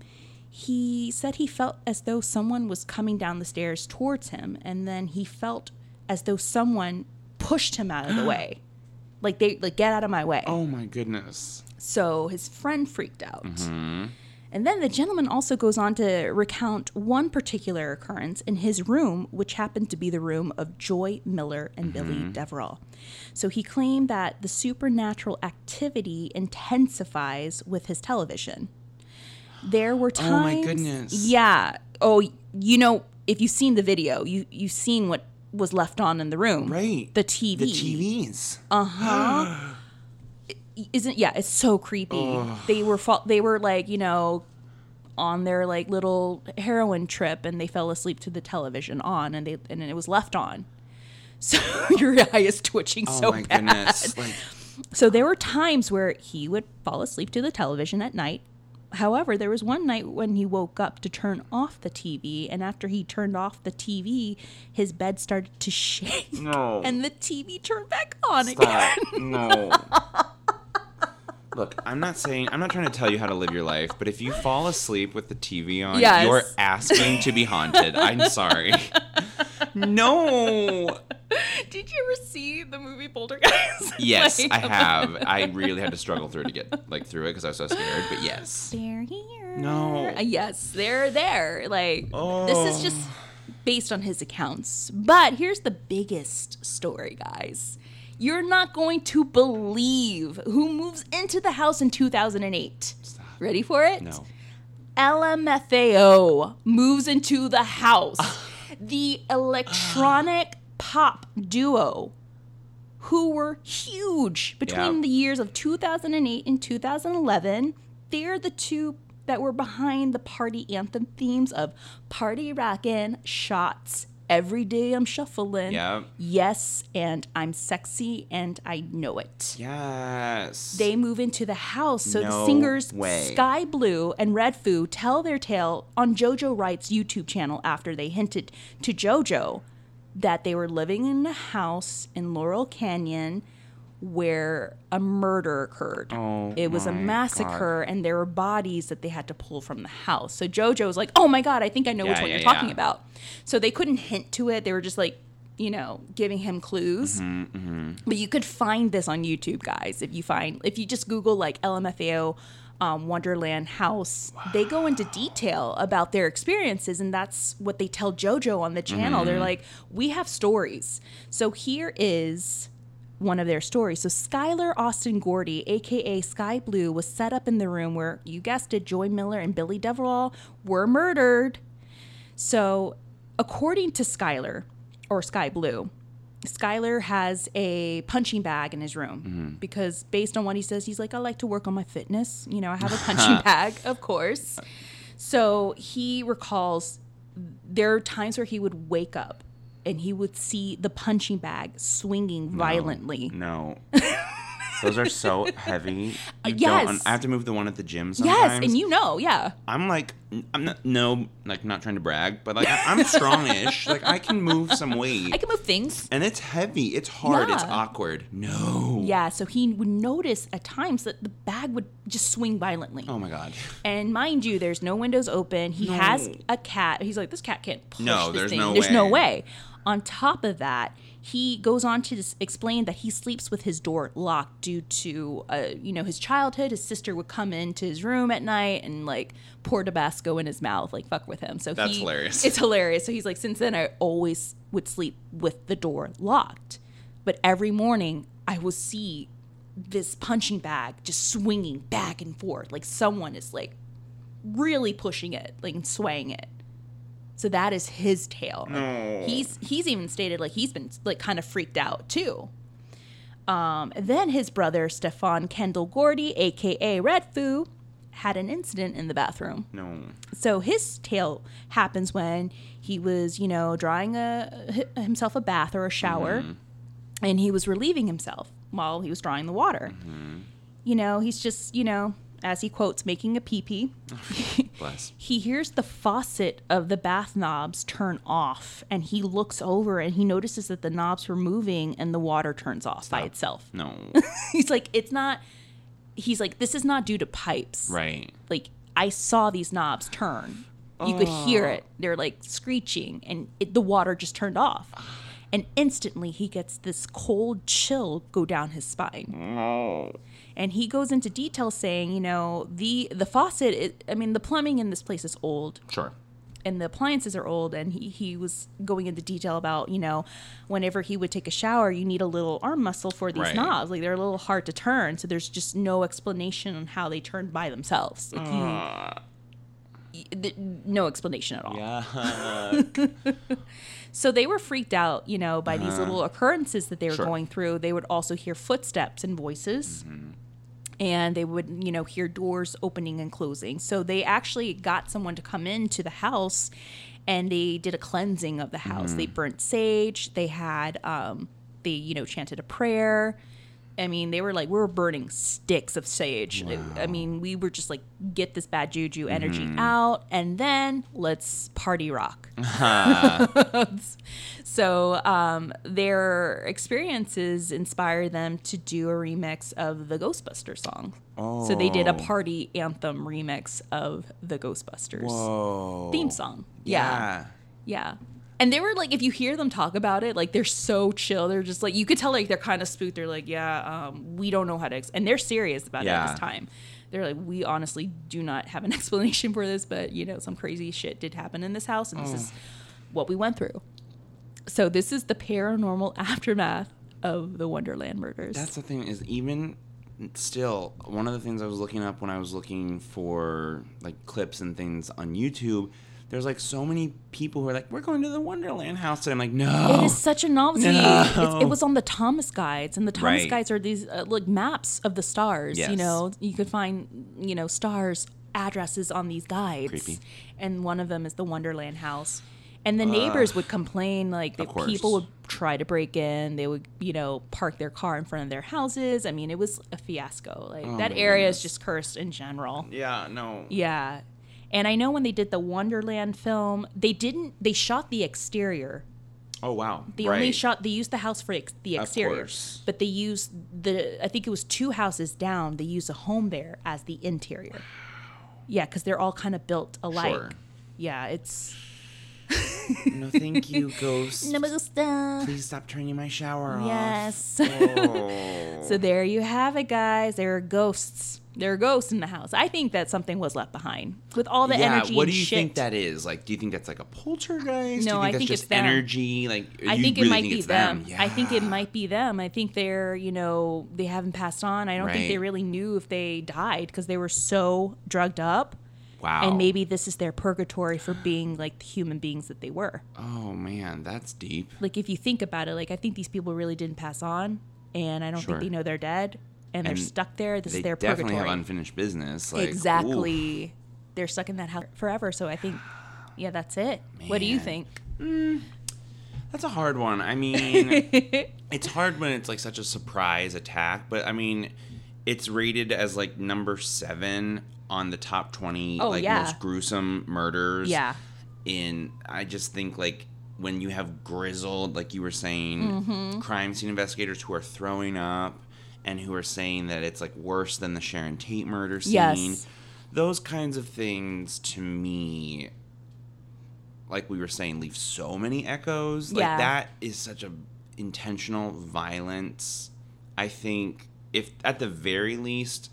he said he felt as though someone was coming down the stairs towards him, and then he felt as though someone pushed him out of the <gasps> way. Like they like get out of my way. Oh my goodness. So his friend freaked out. Mm-hmm. And then the gentleman also goes on to recount one particular occurrence in his room, which happened to be the room of Joy Miller and Billy mm-hmm. Deverell. So he claimed that the supernatural activity intensifies with his television. There were times. Oh my goodness. Yeah. Oh, you know, if you've seen the video, you you've seen what was left on in the room. Right. The TV. The TVs. Uh huh. Isn't yeah it's so creepy they were fa- they were like you know on their like little heroin trip and they fell asleep to the television on and they and it was left on <laughs> so your eye is twitching oh so my bad goodness. Like so there were times where he would fall asleep to the television at night however there was one night when he woke up to turn off the tv and after he turned off the tv his bed started to <laughs> shake no. and the tv turned back on again <laughs> no. Look, I'm not saying I'm not trying to tell you how to live your life, but if you fall asleep with the TV on, Yes. you're asking to be haunted. I'm sorry. <laughs> No. <laughs> Did you ever see the movie Poltergeist? <laughs> Yes, Like- I have. <laughs> I really had to struggle through to get like through it because I was so scared. But yes. They're here. No. Uh, Yes, they're there. Like oh. this Oh. is just based on his accounts. But here's the biggest story, guys. You're not going to believe who moves into the house in 2008. Ready for it? No. LMFAO moves into the house. <gasps> the electronic pop duo who were huge between Yeah. the years of 2008 and 2011. They're the two that were behind the party anthem themes of Party Rockin', Shots, Every Day I'm Shuffling, Yep. Yes, and I'm Sexy and I Know It Yes. they move into the house. So the singers way. Sky Blue and Redfoo tell their tale on JoJo Wright's YouTube channel after they hinted to JoJo that they were living in a house in Laurel Canyon where a murder occurred. Oh it was a massacre and there were bodies that they had to pull from the house. So JoJo was like, "Oh my god, I think I know which one yeah, you're talking yeah. about." So they couldn't hint to it. They were just like, you know, giving him clues. Mm-hmm, But you could find this on YouTube, guys. If you find, if you just Google like LMFAO um, Wonderland House, they go into detail about their experiences, and that's what they tell JoJo on the channel. They're like, we have stories. So here is one of their stories. So Skylar Austin Gordy, aka Sky Blue, was set up in the room where you guessed it, Joy Miller and Billy Deverell were murdered. So, according to Skylar or Sky Blue, Skylar has a punching bag in his room mm-hmm. because, based on what he says, he's like, I like to work on my fitness. You know, I have a <laughs> punching bag, of course. So, he recalls there are times where he would wake up and he would see the punching bag swinging violently. No. <laughs> Those are so <laughs> heavy. You yes. Don't, I have to move the one at the gym sometimes. Yes, and you know, yeah. I'm like, I'm not, no, like, not trying to brag, but like, I'm strongish. like, I can move some weight. I can move things. and it's heavy. It's hard. It's awkward. No. Yeah, so he would notice at times that the bag would just swing violently. Oh my god. And mind you, there's no windows open. He No. has a cat. He's like, this cat can't push No, this there's thing. no there's no way. way. On top of that, he goes on to explain that he sleeps with his door locked due to, uh, you know, his childhood. His sister would come into his room at night and like pour Tabasco in his mouth, like fuck with him. So That's he, hilarious. It's hilarious. So he's like, since then, I always would sleep with the door locked, but every morning I will see this punching bag just swinging back and forth, like someone is like really pushing it, like swaying it. So that is his tale. No. He's he's even stated like he's been like kind of freaked out too. Um, then his brother Stefan Kendall Gordy, aka Red Foo, had an incident in the bathroom. No. So his tale happens when he was, you know, drawing a himself a bath or a shower, and he was relieving himself while he was drawing the water. You know, he's just, you know, as he quotes, making a pee pee. <laughs> Bless. he hears the faucet of the bath knobs turn off, and he looks over and he notices that the knobs were moving and the water turns off by itself. No. <laughs> he's like, it's not. He's like, this is not due to pipes right. like I saw these knobs turn. You could hear it. They're like screeching, and it, the water just turned off. And instantly, he gets this cold chill go down his spine. No. And he goes into detail saying, you know, the the faucet. It, I mean, the plumbing in this place is old, Sure. and the appliances are old. And he he was going into detail about, you know, whenever he would take a shower, you need a little arm muscle for these Right. knobs. Like they're a little hard to turn, so there's just no explanation on how they turn by themselves. Like Uh, no explanation at all. yeah. <laughs> So they were freaked out, you know, by these little occurrences that they were Uh-huh. Sure. going through. They would also hear footsteps and voices. Mm-hmm. And they would, you know, hear doors opening and closing. So they actually got someone to come into the house and they did a cleansing of the house. Mm-hmm. They burnt sage. They had, um, they, you know, chanted a prayer. I mean, they were like, we were burning sticks of sage. I mean, we were just like, get this bad juju energy Mm-hmm. out, and then let's party rock. <laughs> so um, their experiences inspired them to do a remix of the Ghostbusters song. So they did a Oh. party anthem remix of the Ghostbusters Whoa. theme song. Yeah. Yeah. Yeah. And they were like, if you hear them talk about it, like they're so chill. They're just like, you could tell like they're kind of spooked. They're like, yeah, um, we don't know how to, ex-. and they're serious about it this time. They're like, we honestly do not have an <laughs> explanation for this, but you know, some crazy shit did happen in this house, and this is what we went through. So this is the paranormal <laughs> aftermath of the Wonderland murders. That's the thing is even still one of the things I was looking up when I was looking for like clips and things on YouTube. There's like so many people who are like, "We're going to the Wonderland house," and I'm like, "No." It is such a novelty. No. It was on the Thomas guides, and the Thomas Right. guides are these uh, like maps of the stars. You know, you could find you know stars addresses on these guides, Creepy. and one of them is the Wonderland house. And the neighbors would complain like that people would try to break in. They would you know park their car in front of their houses. I mean, it was a fiasco. Like that Oh my area is just cursed in general. yeah, no. Yeah. And I know when they did the Wonderland film, they didn't. They shot the exterior Oh wow. they right. only shot. They used the house for ex- the Of exterior, course. but they used the. I think it was two houses down. They used a home there as the interior. Yeah, because they're all kind of built alike. Sure. Yeah, it's. No, thank you, <laughs> ghost. No me gusta. Please stop turning my shower off. Yes. <laughs> Oh. so there you have it, guys. There are ghosts. There are ghosts in the house. I think that something was left behind with all the yeah, energy. what do you shit. think that is? Like, do you think that's like a poltergeist? do No, you think I think it's them. energy? Like, I think it might think be them. them. I think it might be them. I think they're, you know, they haven't passed on. I don't think they really knew if they died because they were so drugged up. Wow. And maybe this is their purgatory for being like the human beings that they were. Oh man, that's deep. Like if you think about it, like I think these people really didn't pass on, and I don't Sure. think they know they're dead, and, they're stuck there. This they is their definitely purgatory. have unfinished business. Like, oof. exactly. They're stuck in that house forever. So I think, yeah, that's it. What do you Man. think? Mm. That's a hard one. I mean, <laughs> it's hard when it's like such a surprise attack, but I mean, it's rated as like number seven on the top twenty Oh, like yeah. most gruesome murders. Yeah. In I just think like when you have grizzled, like you were saying, Mm-hmm. crime scene investigators who are throwing up and who are saying that it's like worse than the Sharon Tate murder scene. Yes. Those kinds of things to me like we were saying, leave so many echoes. Like Yeah. that is such a intentional violence. I think if at the very least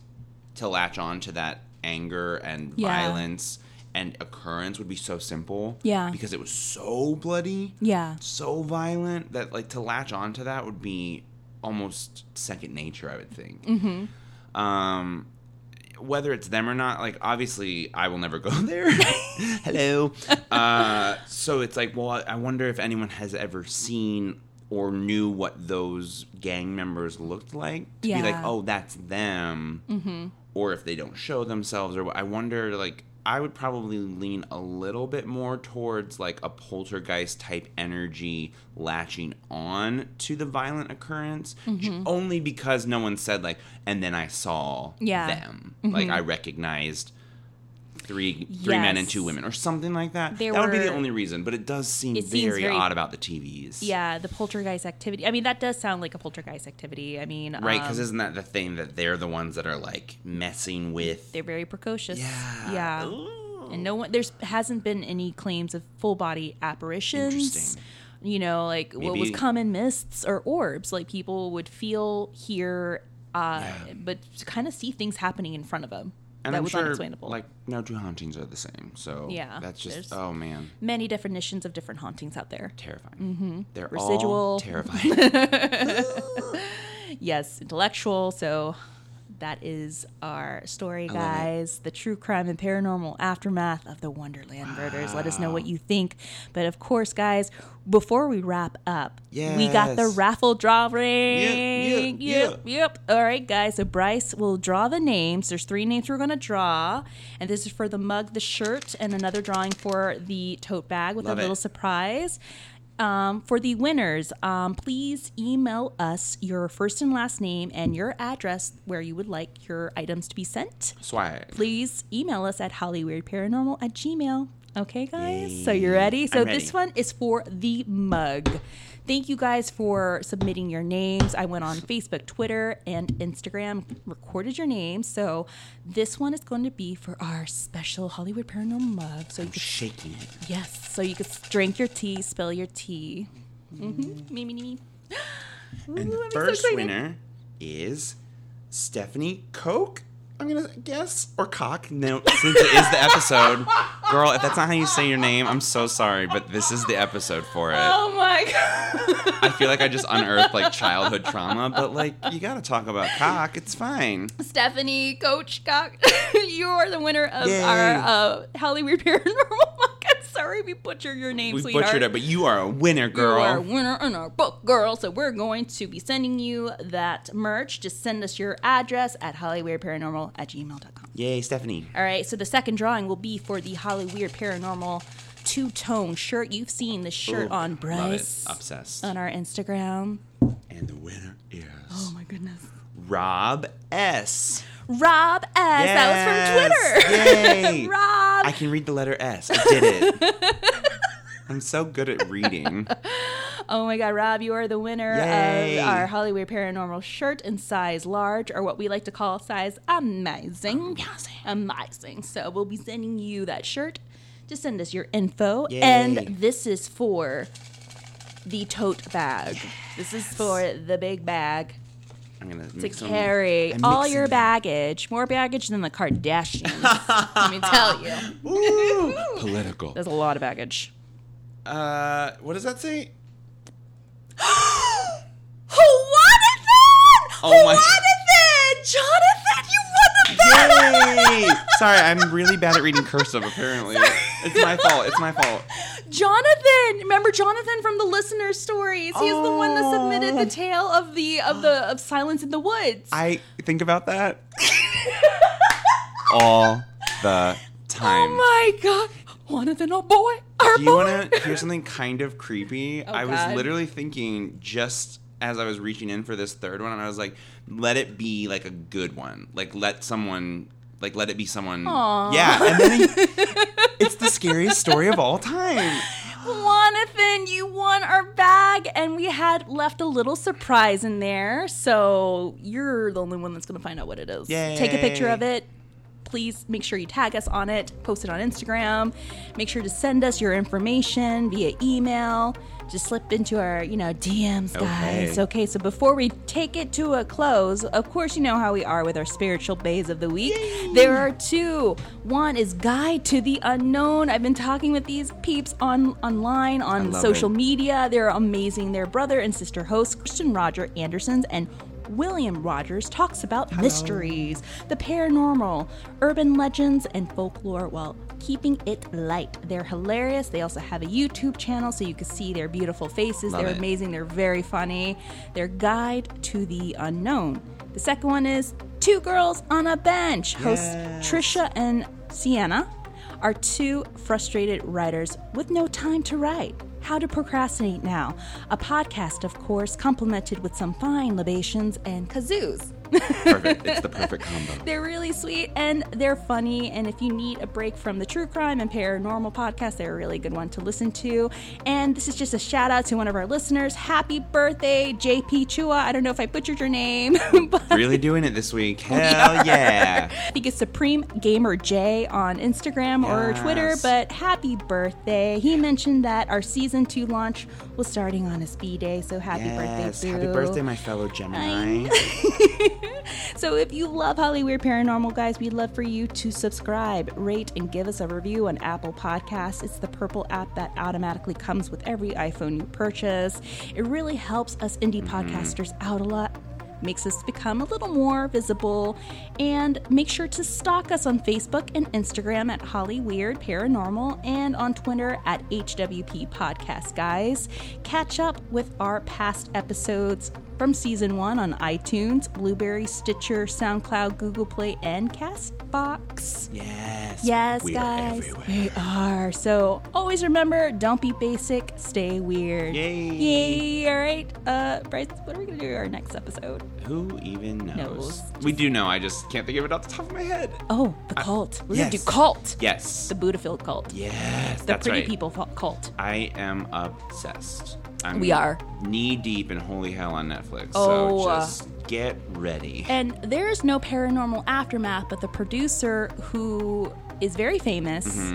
to latch on to that anger and Yeah. violence and occurrence would be so simple. Yeah. Because it was so bloody, Yeah. so violent that like to latch on to that would be almost second nature, I would think. Mm-hmm. Um whether it's them or not, like obviously I will never go <laughs> there. <laughs> Hello. Uh, so it's like, well, I wonder if anyone has ever seen or knew what those gang members looked like to be like, oh, that's them, mm-hmm. Or if they don't show themselves, or what. I wonder, like. I would probably lean a little bit more towards like a poltergeist type energy latching on to the violent occurrence, j- only because no one said like, and then I saw Mm-hmm. Yeah. Mm-hmm. them. Like I recognized three three men and two women or something like that. There that would be the only reason, but it does seem It very, very- odd about the TVs. Yeah, the poltergeist activity. I mean, that does sound like a poltergeist activity. I mean, Right, because um, isn't that the thing that they're the ones that are like messing with? they're very precocious. Yeah. Yeah. Ooh. And no one there's hasn't been any claims of full body apparitions. Interesting. You know, like what was common mists or orbs. Like people would feel, hear, uh, but kind of see things happening in front of them. And that I'm was sure, unexplainable. like, no two hauntings are the same. So Yeah, that's just oh man, Many definitions of different hauntings out there. terrifying. Mm-hmm. They're all Residual. terrifying. <laughs> yes, intellectual. So that is our story, guys. The true crime and paranormal aftermath of the Wonderland murders. Let us know what you think. But of course, guys, before we wrap up, we got the raffle draw ring. yeah, yep, yep. All right, guys. So Bryce will draw the names. There's three names we're gonna draw, and this is for the mug, the shirt, and another drawing for the tote bag with Love a it. little surprise. Um, for the winners, um, please email us your first and last name and your address where you would like your items to be sent. Swag. Please email us at hollyweirdparanormal at gmail. Okay, guys? So you're ready? So I'm this one is for the mug. Thank you guys for submitting your names. I went on Facebook, Twitter, and Instagram, recorded your names. So this one is going to be for our special Hollyweird Paranormal mug. So you can Shaking it. Yes, so you can drink your tea, spill your tea. Mm-hmm. Me, me, me. Ooh, And the I'm so first excited. winner is Stephanie Coke. I'm gonna guess or cock. No, since it is the episode, girl. If that's not how you say your name, I'm so sorry, but this is the episode for it. Oh my god. I feel like I just unearthed like childhood trauma, but like you gotta talk about cock. It's fine. Stephanie, Coach Cock, <laughs> you're the winner of Yay. our uh, Hollyweird Paranormal mug. I'm <laughs> sorry we butchered your name, We sweetheart. butchered it, but you are a winner, girl. You are a winner in our book, girl. So we're going to be sending you that merch. Just send us your address at hollyweirdparanormal at gmail.com. Yay, Stephanie. All right, so the second drawing will be for the Hollyweird Paranormal two tone shirt. You've seen the shirt Ooh, on love it. Bryce Obsessed. on our Instagram. And the winner is Oh my goodness. Rob S. Rob S. That was from Twitter. Yay. <laughs> Rob. I can read the letter S. I did it. <laughs> I'm so good at reading. Oh my God, Rob, you are the winner Yay. of our Hollyweird Paranormal shirt in size large, or what we like to call size amazing. Amazing. Amazing. So we'll be sending you that shirt. Just send us your info. Yay. And this is for the tote bag. This is for the big bag I'm gonna to mix them- carry I'm all your baggage. More baggage than the Kardashians. let me tell you. <laughs> Ooh, political. There's a lot of baggage. Uh, what does that say? <gasps> Jonathan! Oh my- Jonathan! You won the Yay! Sorry, I'm really bad at reading cursive. Apparently, <laughs> it's my fault. It's my fault. Jonathan! Remember Jonathan from the listener stories? He's the one that submitted Oh. the tale of the of the of Silence in the Woods. I think about that <laughs> all the time. oh my god. Jonathan, oh boy. Our Do you want to <laughs> hear something kind of creepy? Oh, I was Oh, literally thinking just as I was reaching in for this third one, and I was like, let it be like a good one. Like let someone, like let it be someone. Aw. Yeah, and then he- <laughs> it's the scariest story of all time. Jonathan, you won our bag, and we had left a little surprise in there. So you're the only one that's going to find out what it is. Take a picture of it. Please make sure you tag us on it, post it on Instagram. Make sure to send us your information via email. Just slip into our, you know, DMs, guys. Okay. Okay, so before we take it to a close, of course, you know how we are with our spiritual bays of the week. There are two. One is Guide to the Unknown. I've been talking with these peeps on online on social it. media. They're amazing. They're brother and sister hosts, Christian Roger Andersons and William Rogers talks about mysteries, the paranormal, urban legends, and folklore while keeping it light. They're hilarious. They also have a YouTube channel so you can see their beautiful faces. Love They're it. amazing. They're very funny. Their guide to the unknown. The second one is Two Girls on a Bench. Hosts Yes. Trisha and Sienna are two frustrated writers with no time to write. How to Procrastinate Now, a podcast, of course, complemented with some fine libations and kazoos. Perfect. It's the perfect combo. <laughs> They're really sweet and they're funny. And if you need a break from the true crime and paranormal podcast, they're a really good one to listen to. And this is just a shout out to one of our listeners. Happy birthday, JP Chua. I don't know if I butchered your name, <laughs> but Really doing it this week. <laughs> Hell yeah. I think it's Supreme Gamer J on Instagram or Twitter, but happy birthday. He mentioned that our season two launch was starting on his B day, so happy Yes. birthday, Happy birthday, my fellow Gemini. <laughs> So if you love Hollyweird Paranormal, guys, we'd love for you to subscribe, rate, and give us a review on Apple Podcasts. It's the purple app that automatically comes with every iPhone you purchase. It really helps us indie mm-hmm. podcasters out a lot. Makes us become a little more visible. And make sure to stalk us on Facebook and Instagram at Hollyweird Paranormal and on Twitter at HWP Podcast, guys. Catch up with our past episodes from season one on iTunes, Blubrry, Stitcher, SoundCloud, Google Play, and Castbox. Yes. Yes, we guys. Are. We are. So always remember, don't be basic, stay weird. Yay. Yay. All right. Uh, Bryce, what are we going to do our next episode? Who even knows? Knows. We do know. I just can't think of it off the top of my head. Oh, the cult. We're going to do cult. Yes. The Buddhafield cult. yes. The pretty right. people cult. I am obsessed. I'm We are. knee deep in Holy Hell on Netflix. Oh, so just get ready. And there's no paranormal aftermath, but the producer, who is very famous,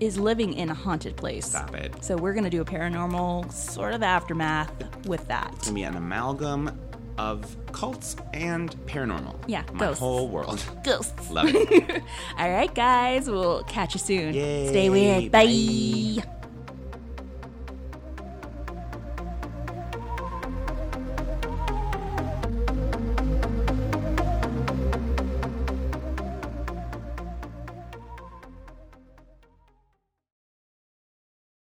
is living in a haunted place. Mm-hmm. Stop it. So we're going to do a paranormal sort of aftermath with that. It's gonna be an amalgam of cults and paranormal. Yeah, my ghosts. whole world. Ghosts. Love it. <laughs> All right, guys. We'll catch you soon. Yay. Stay weird. Bye. Bye.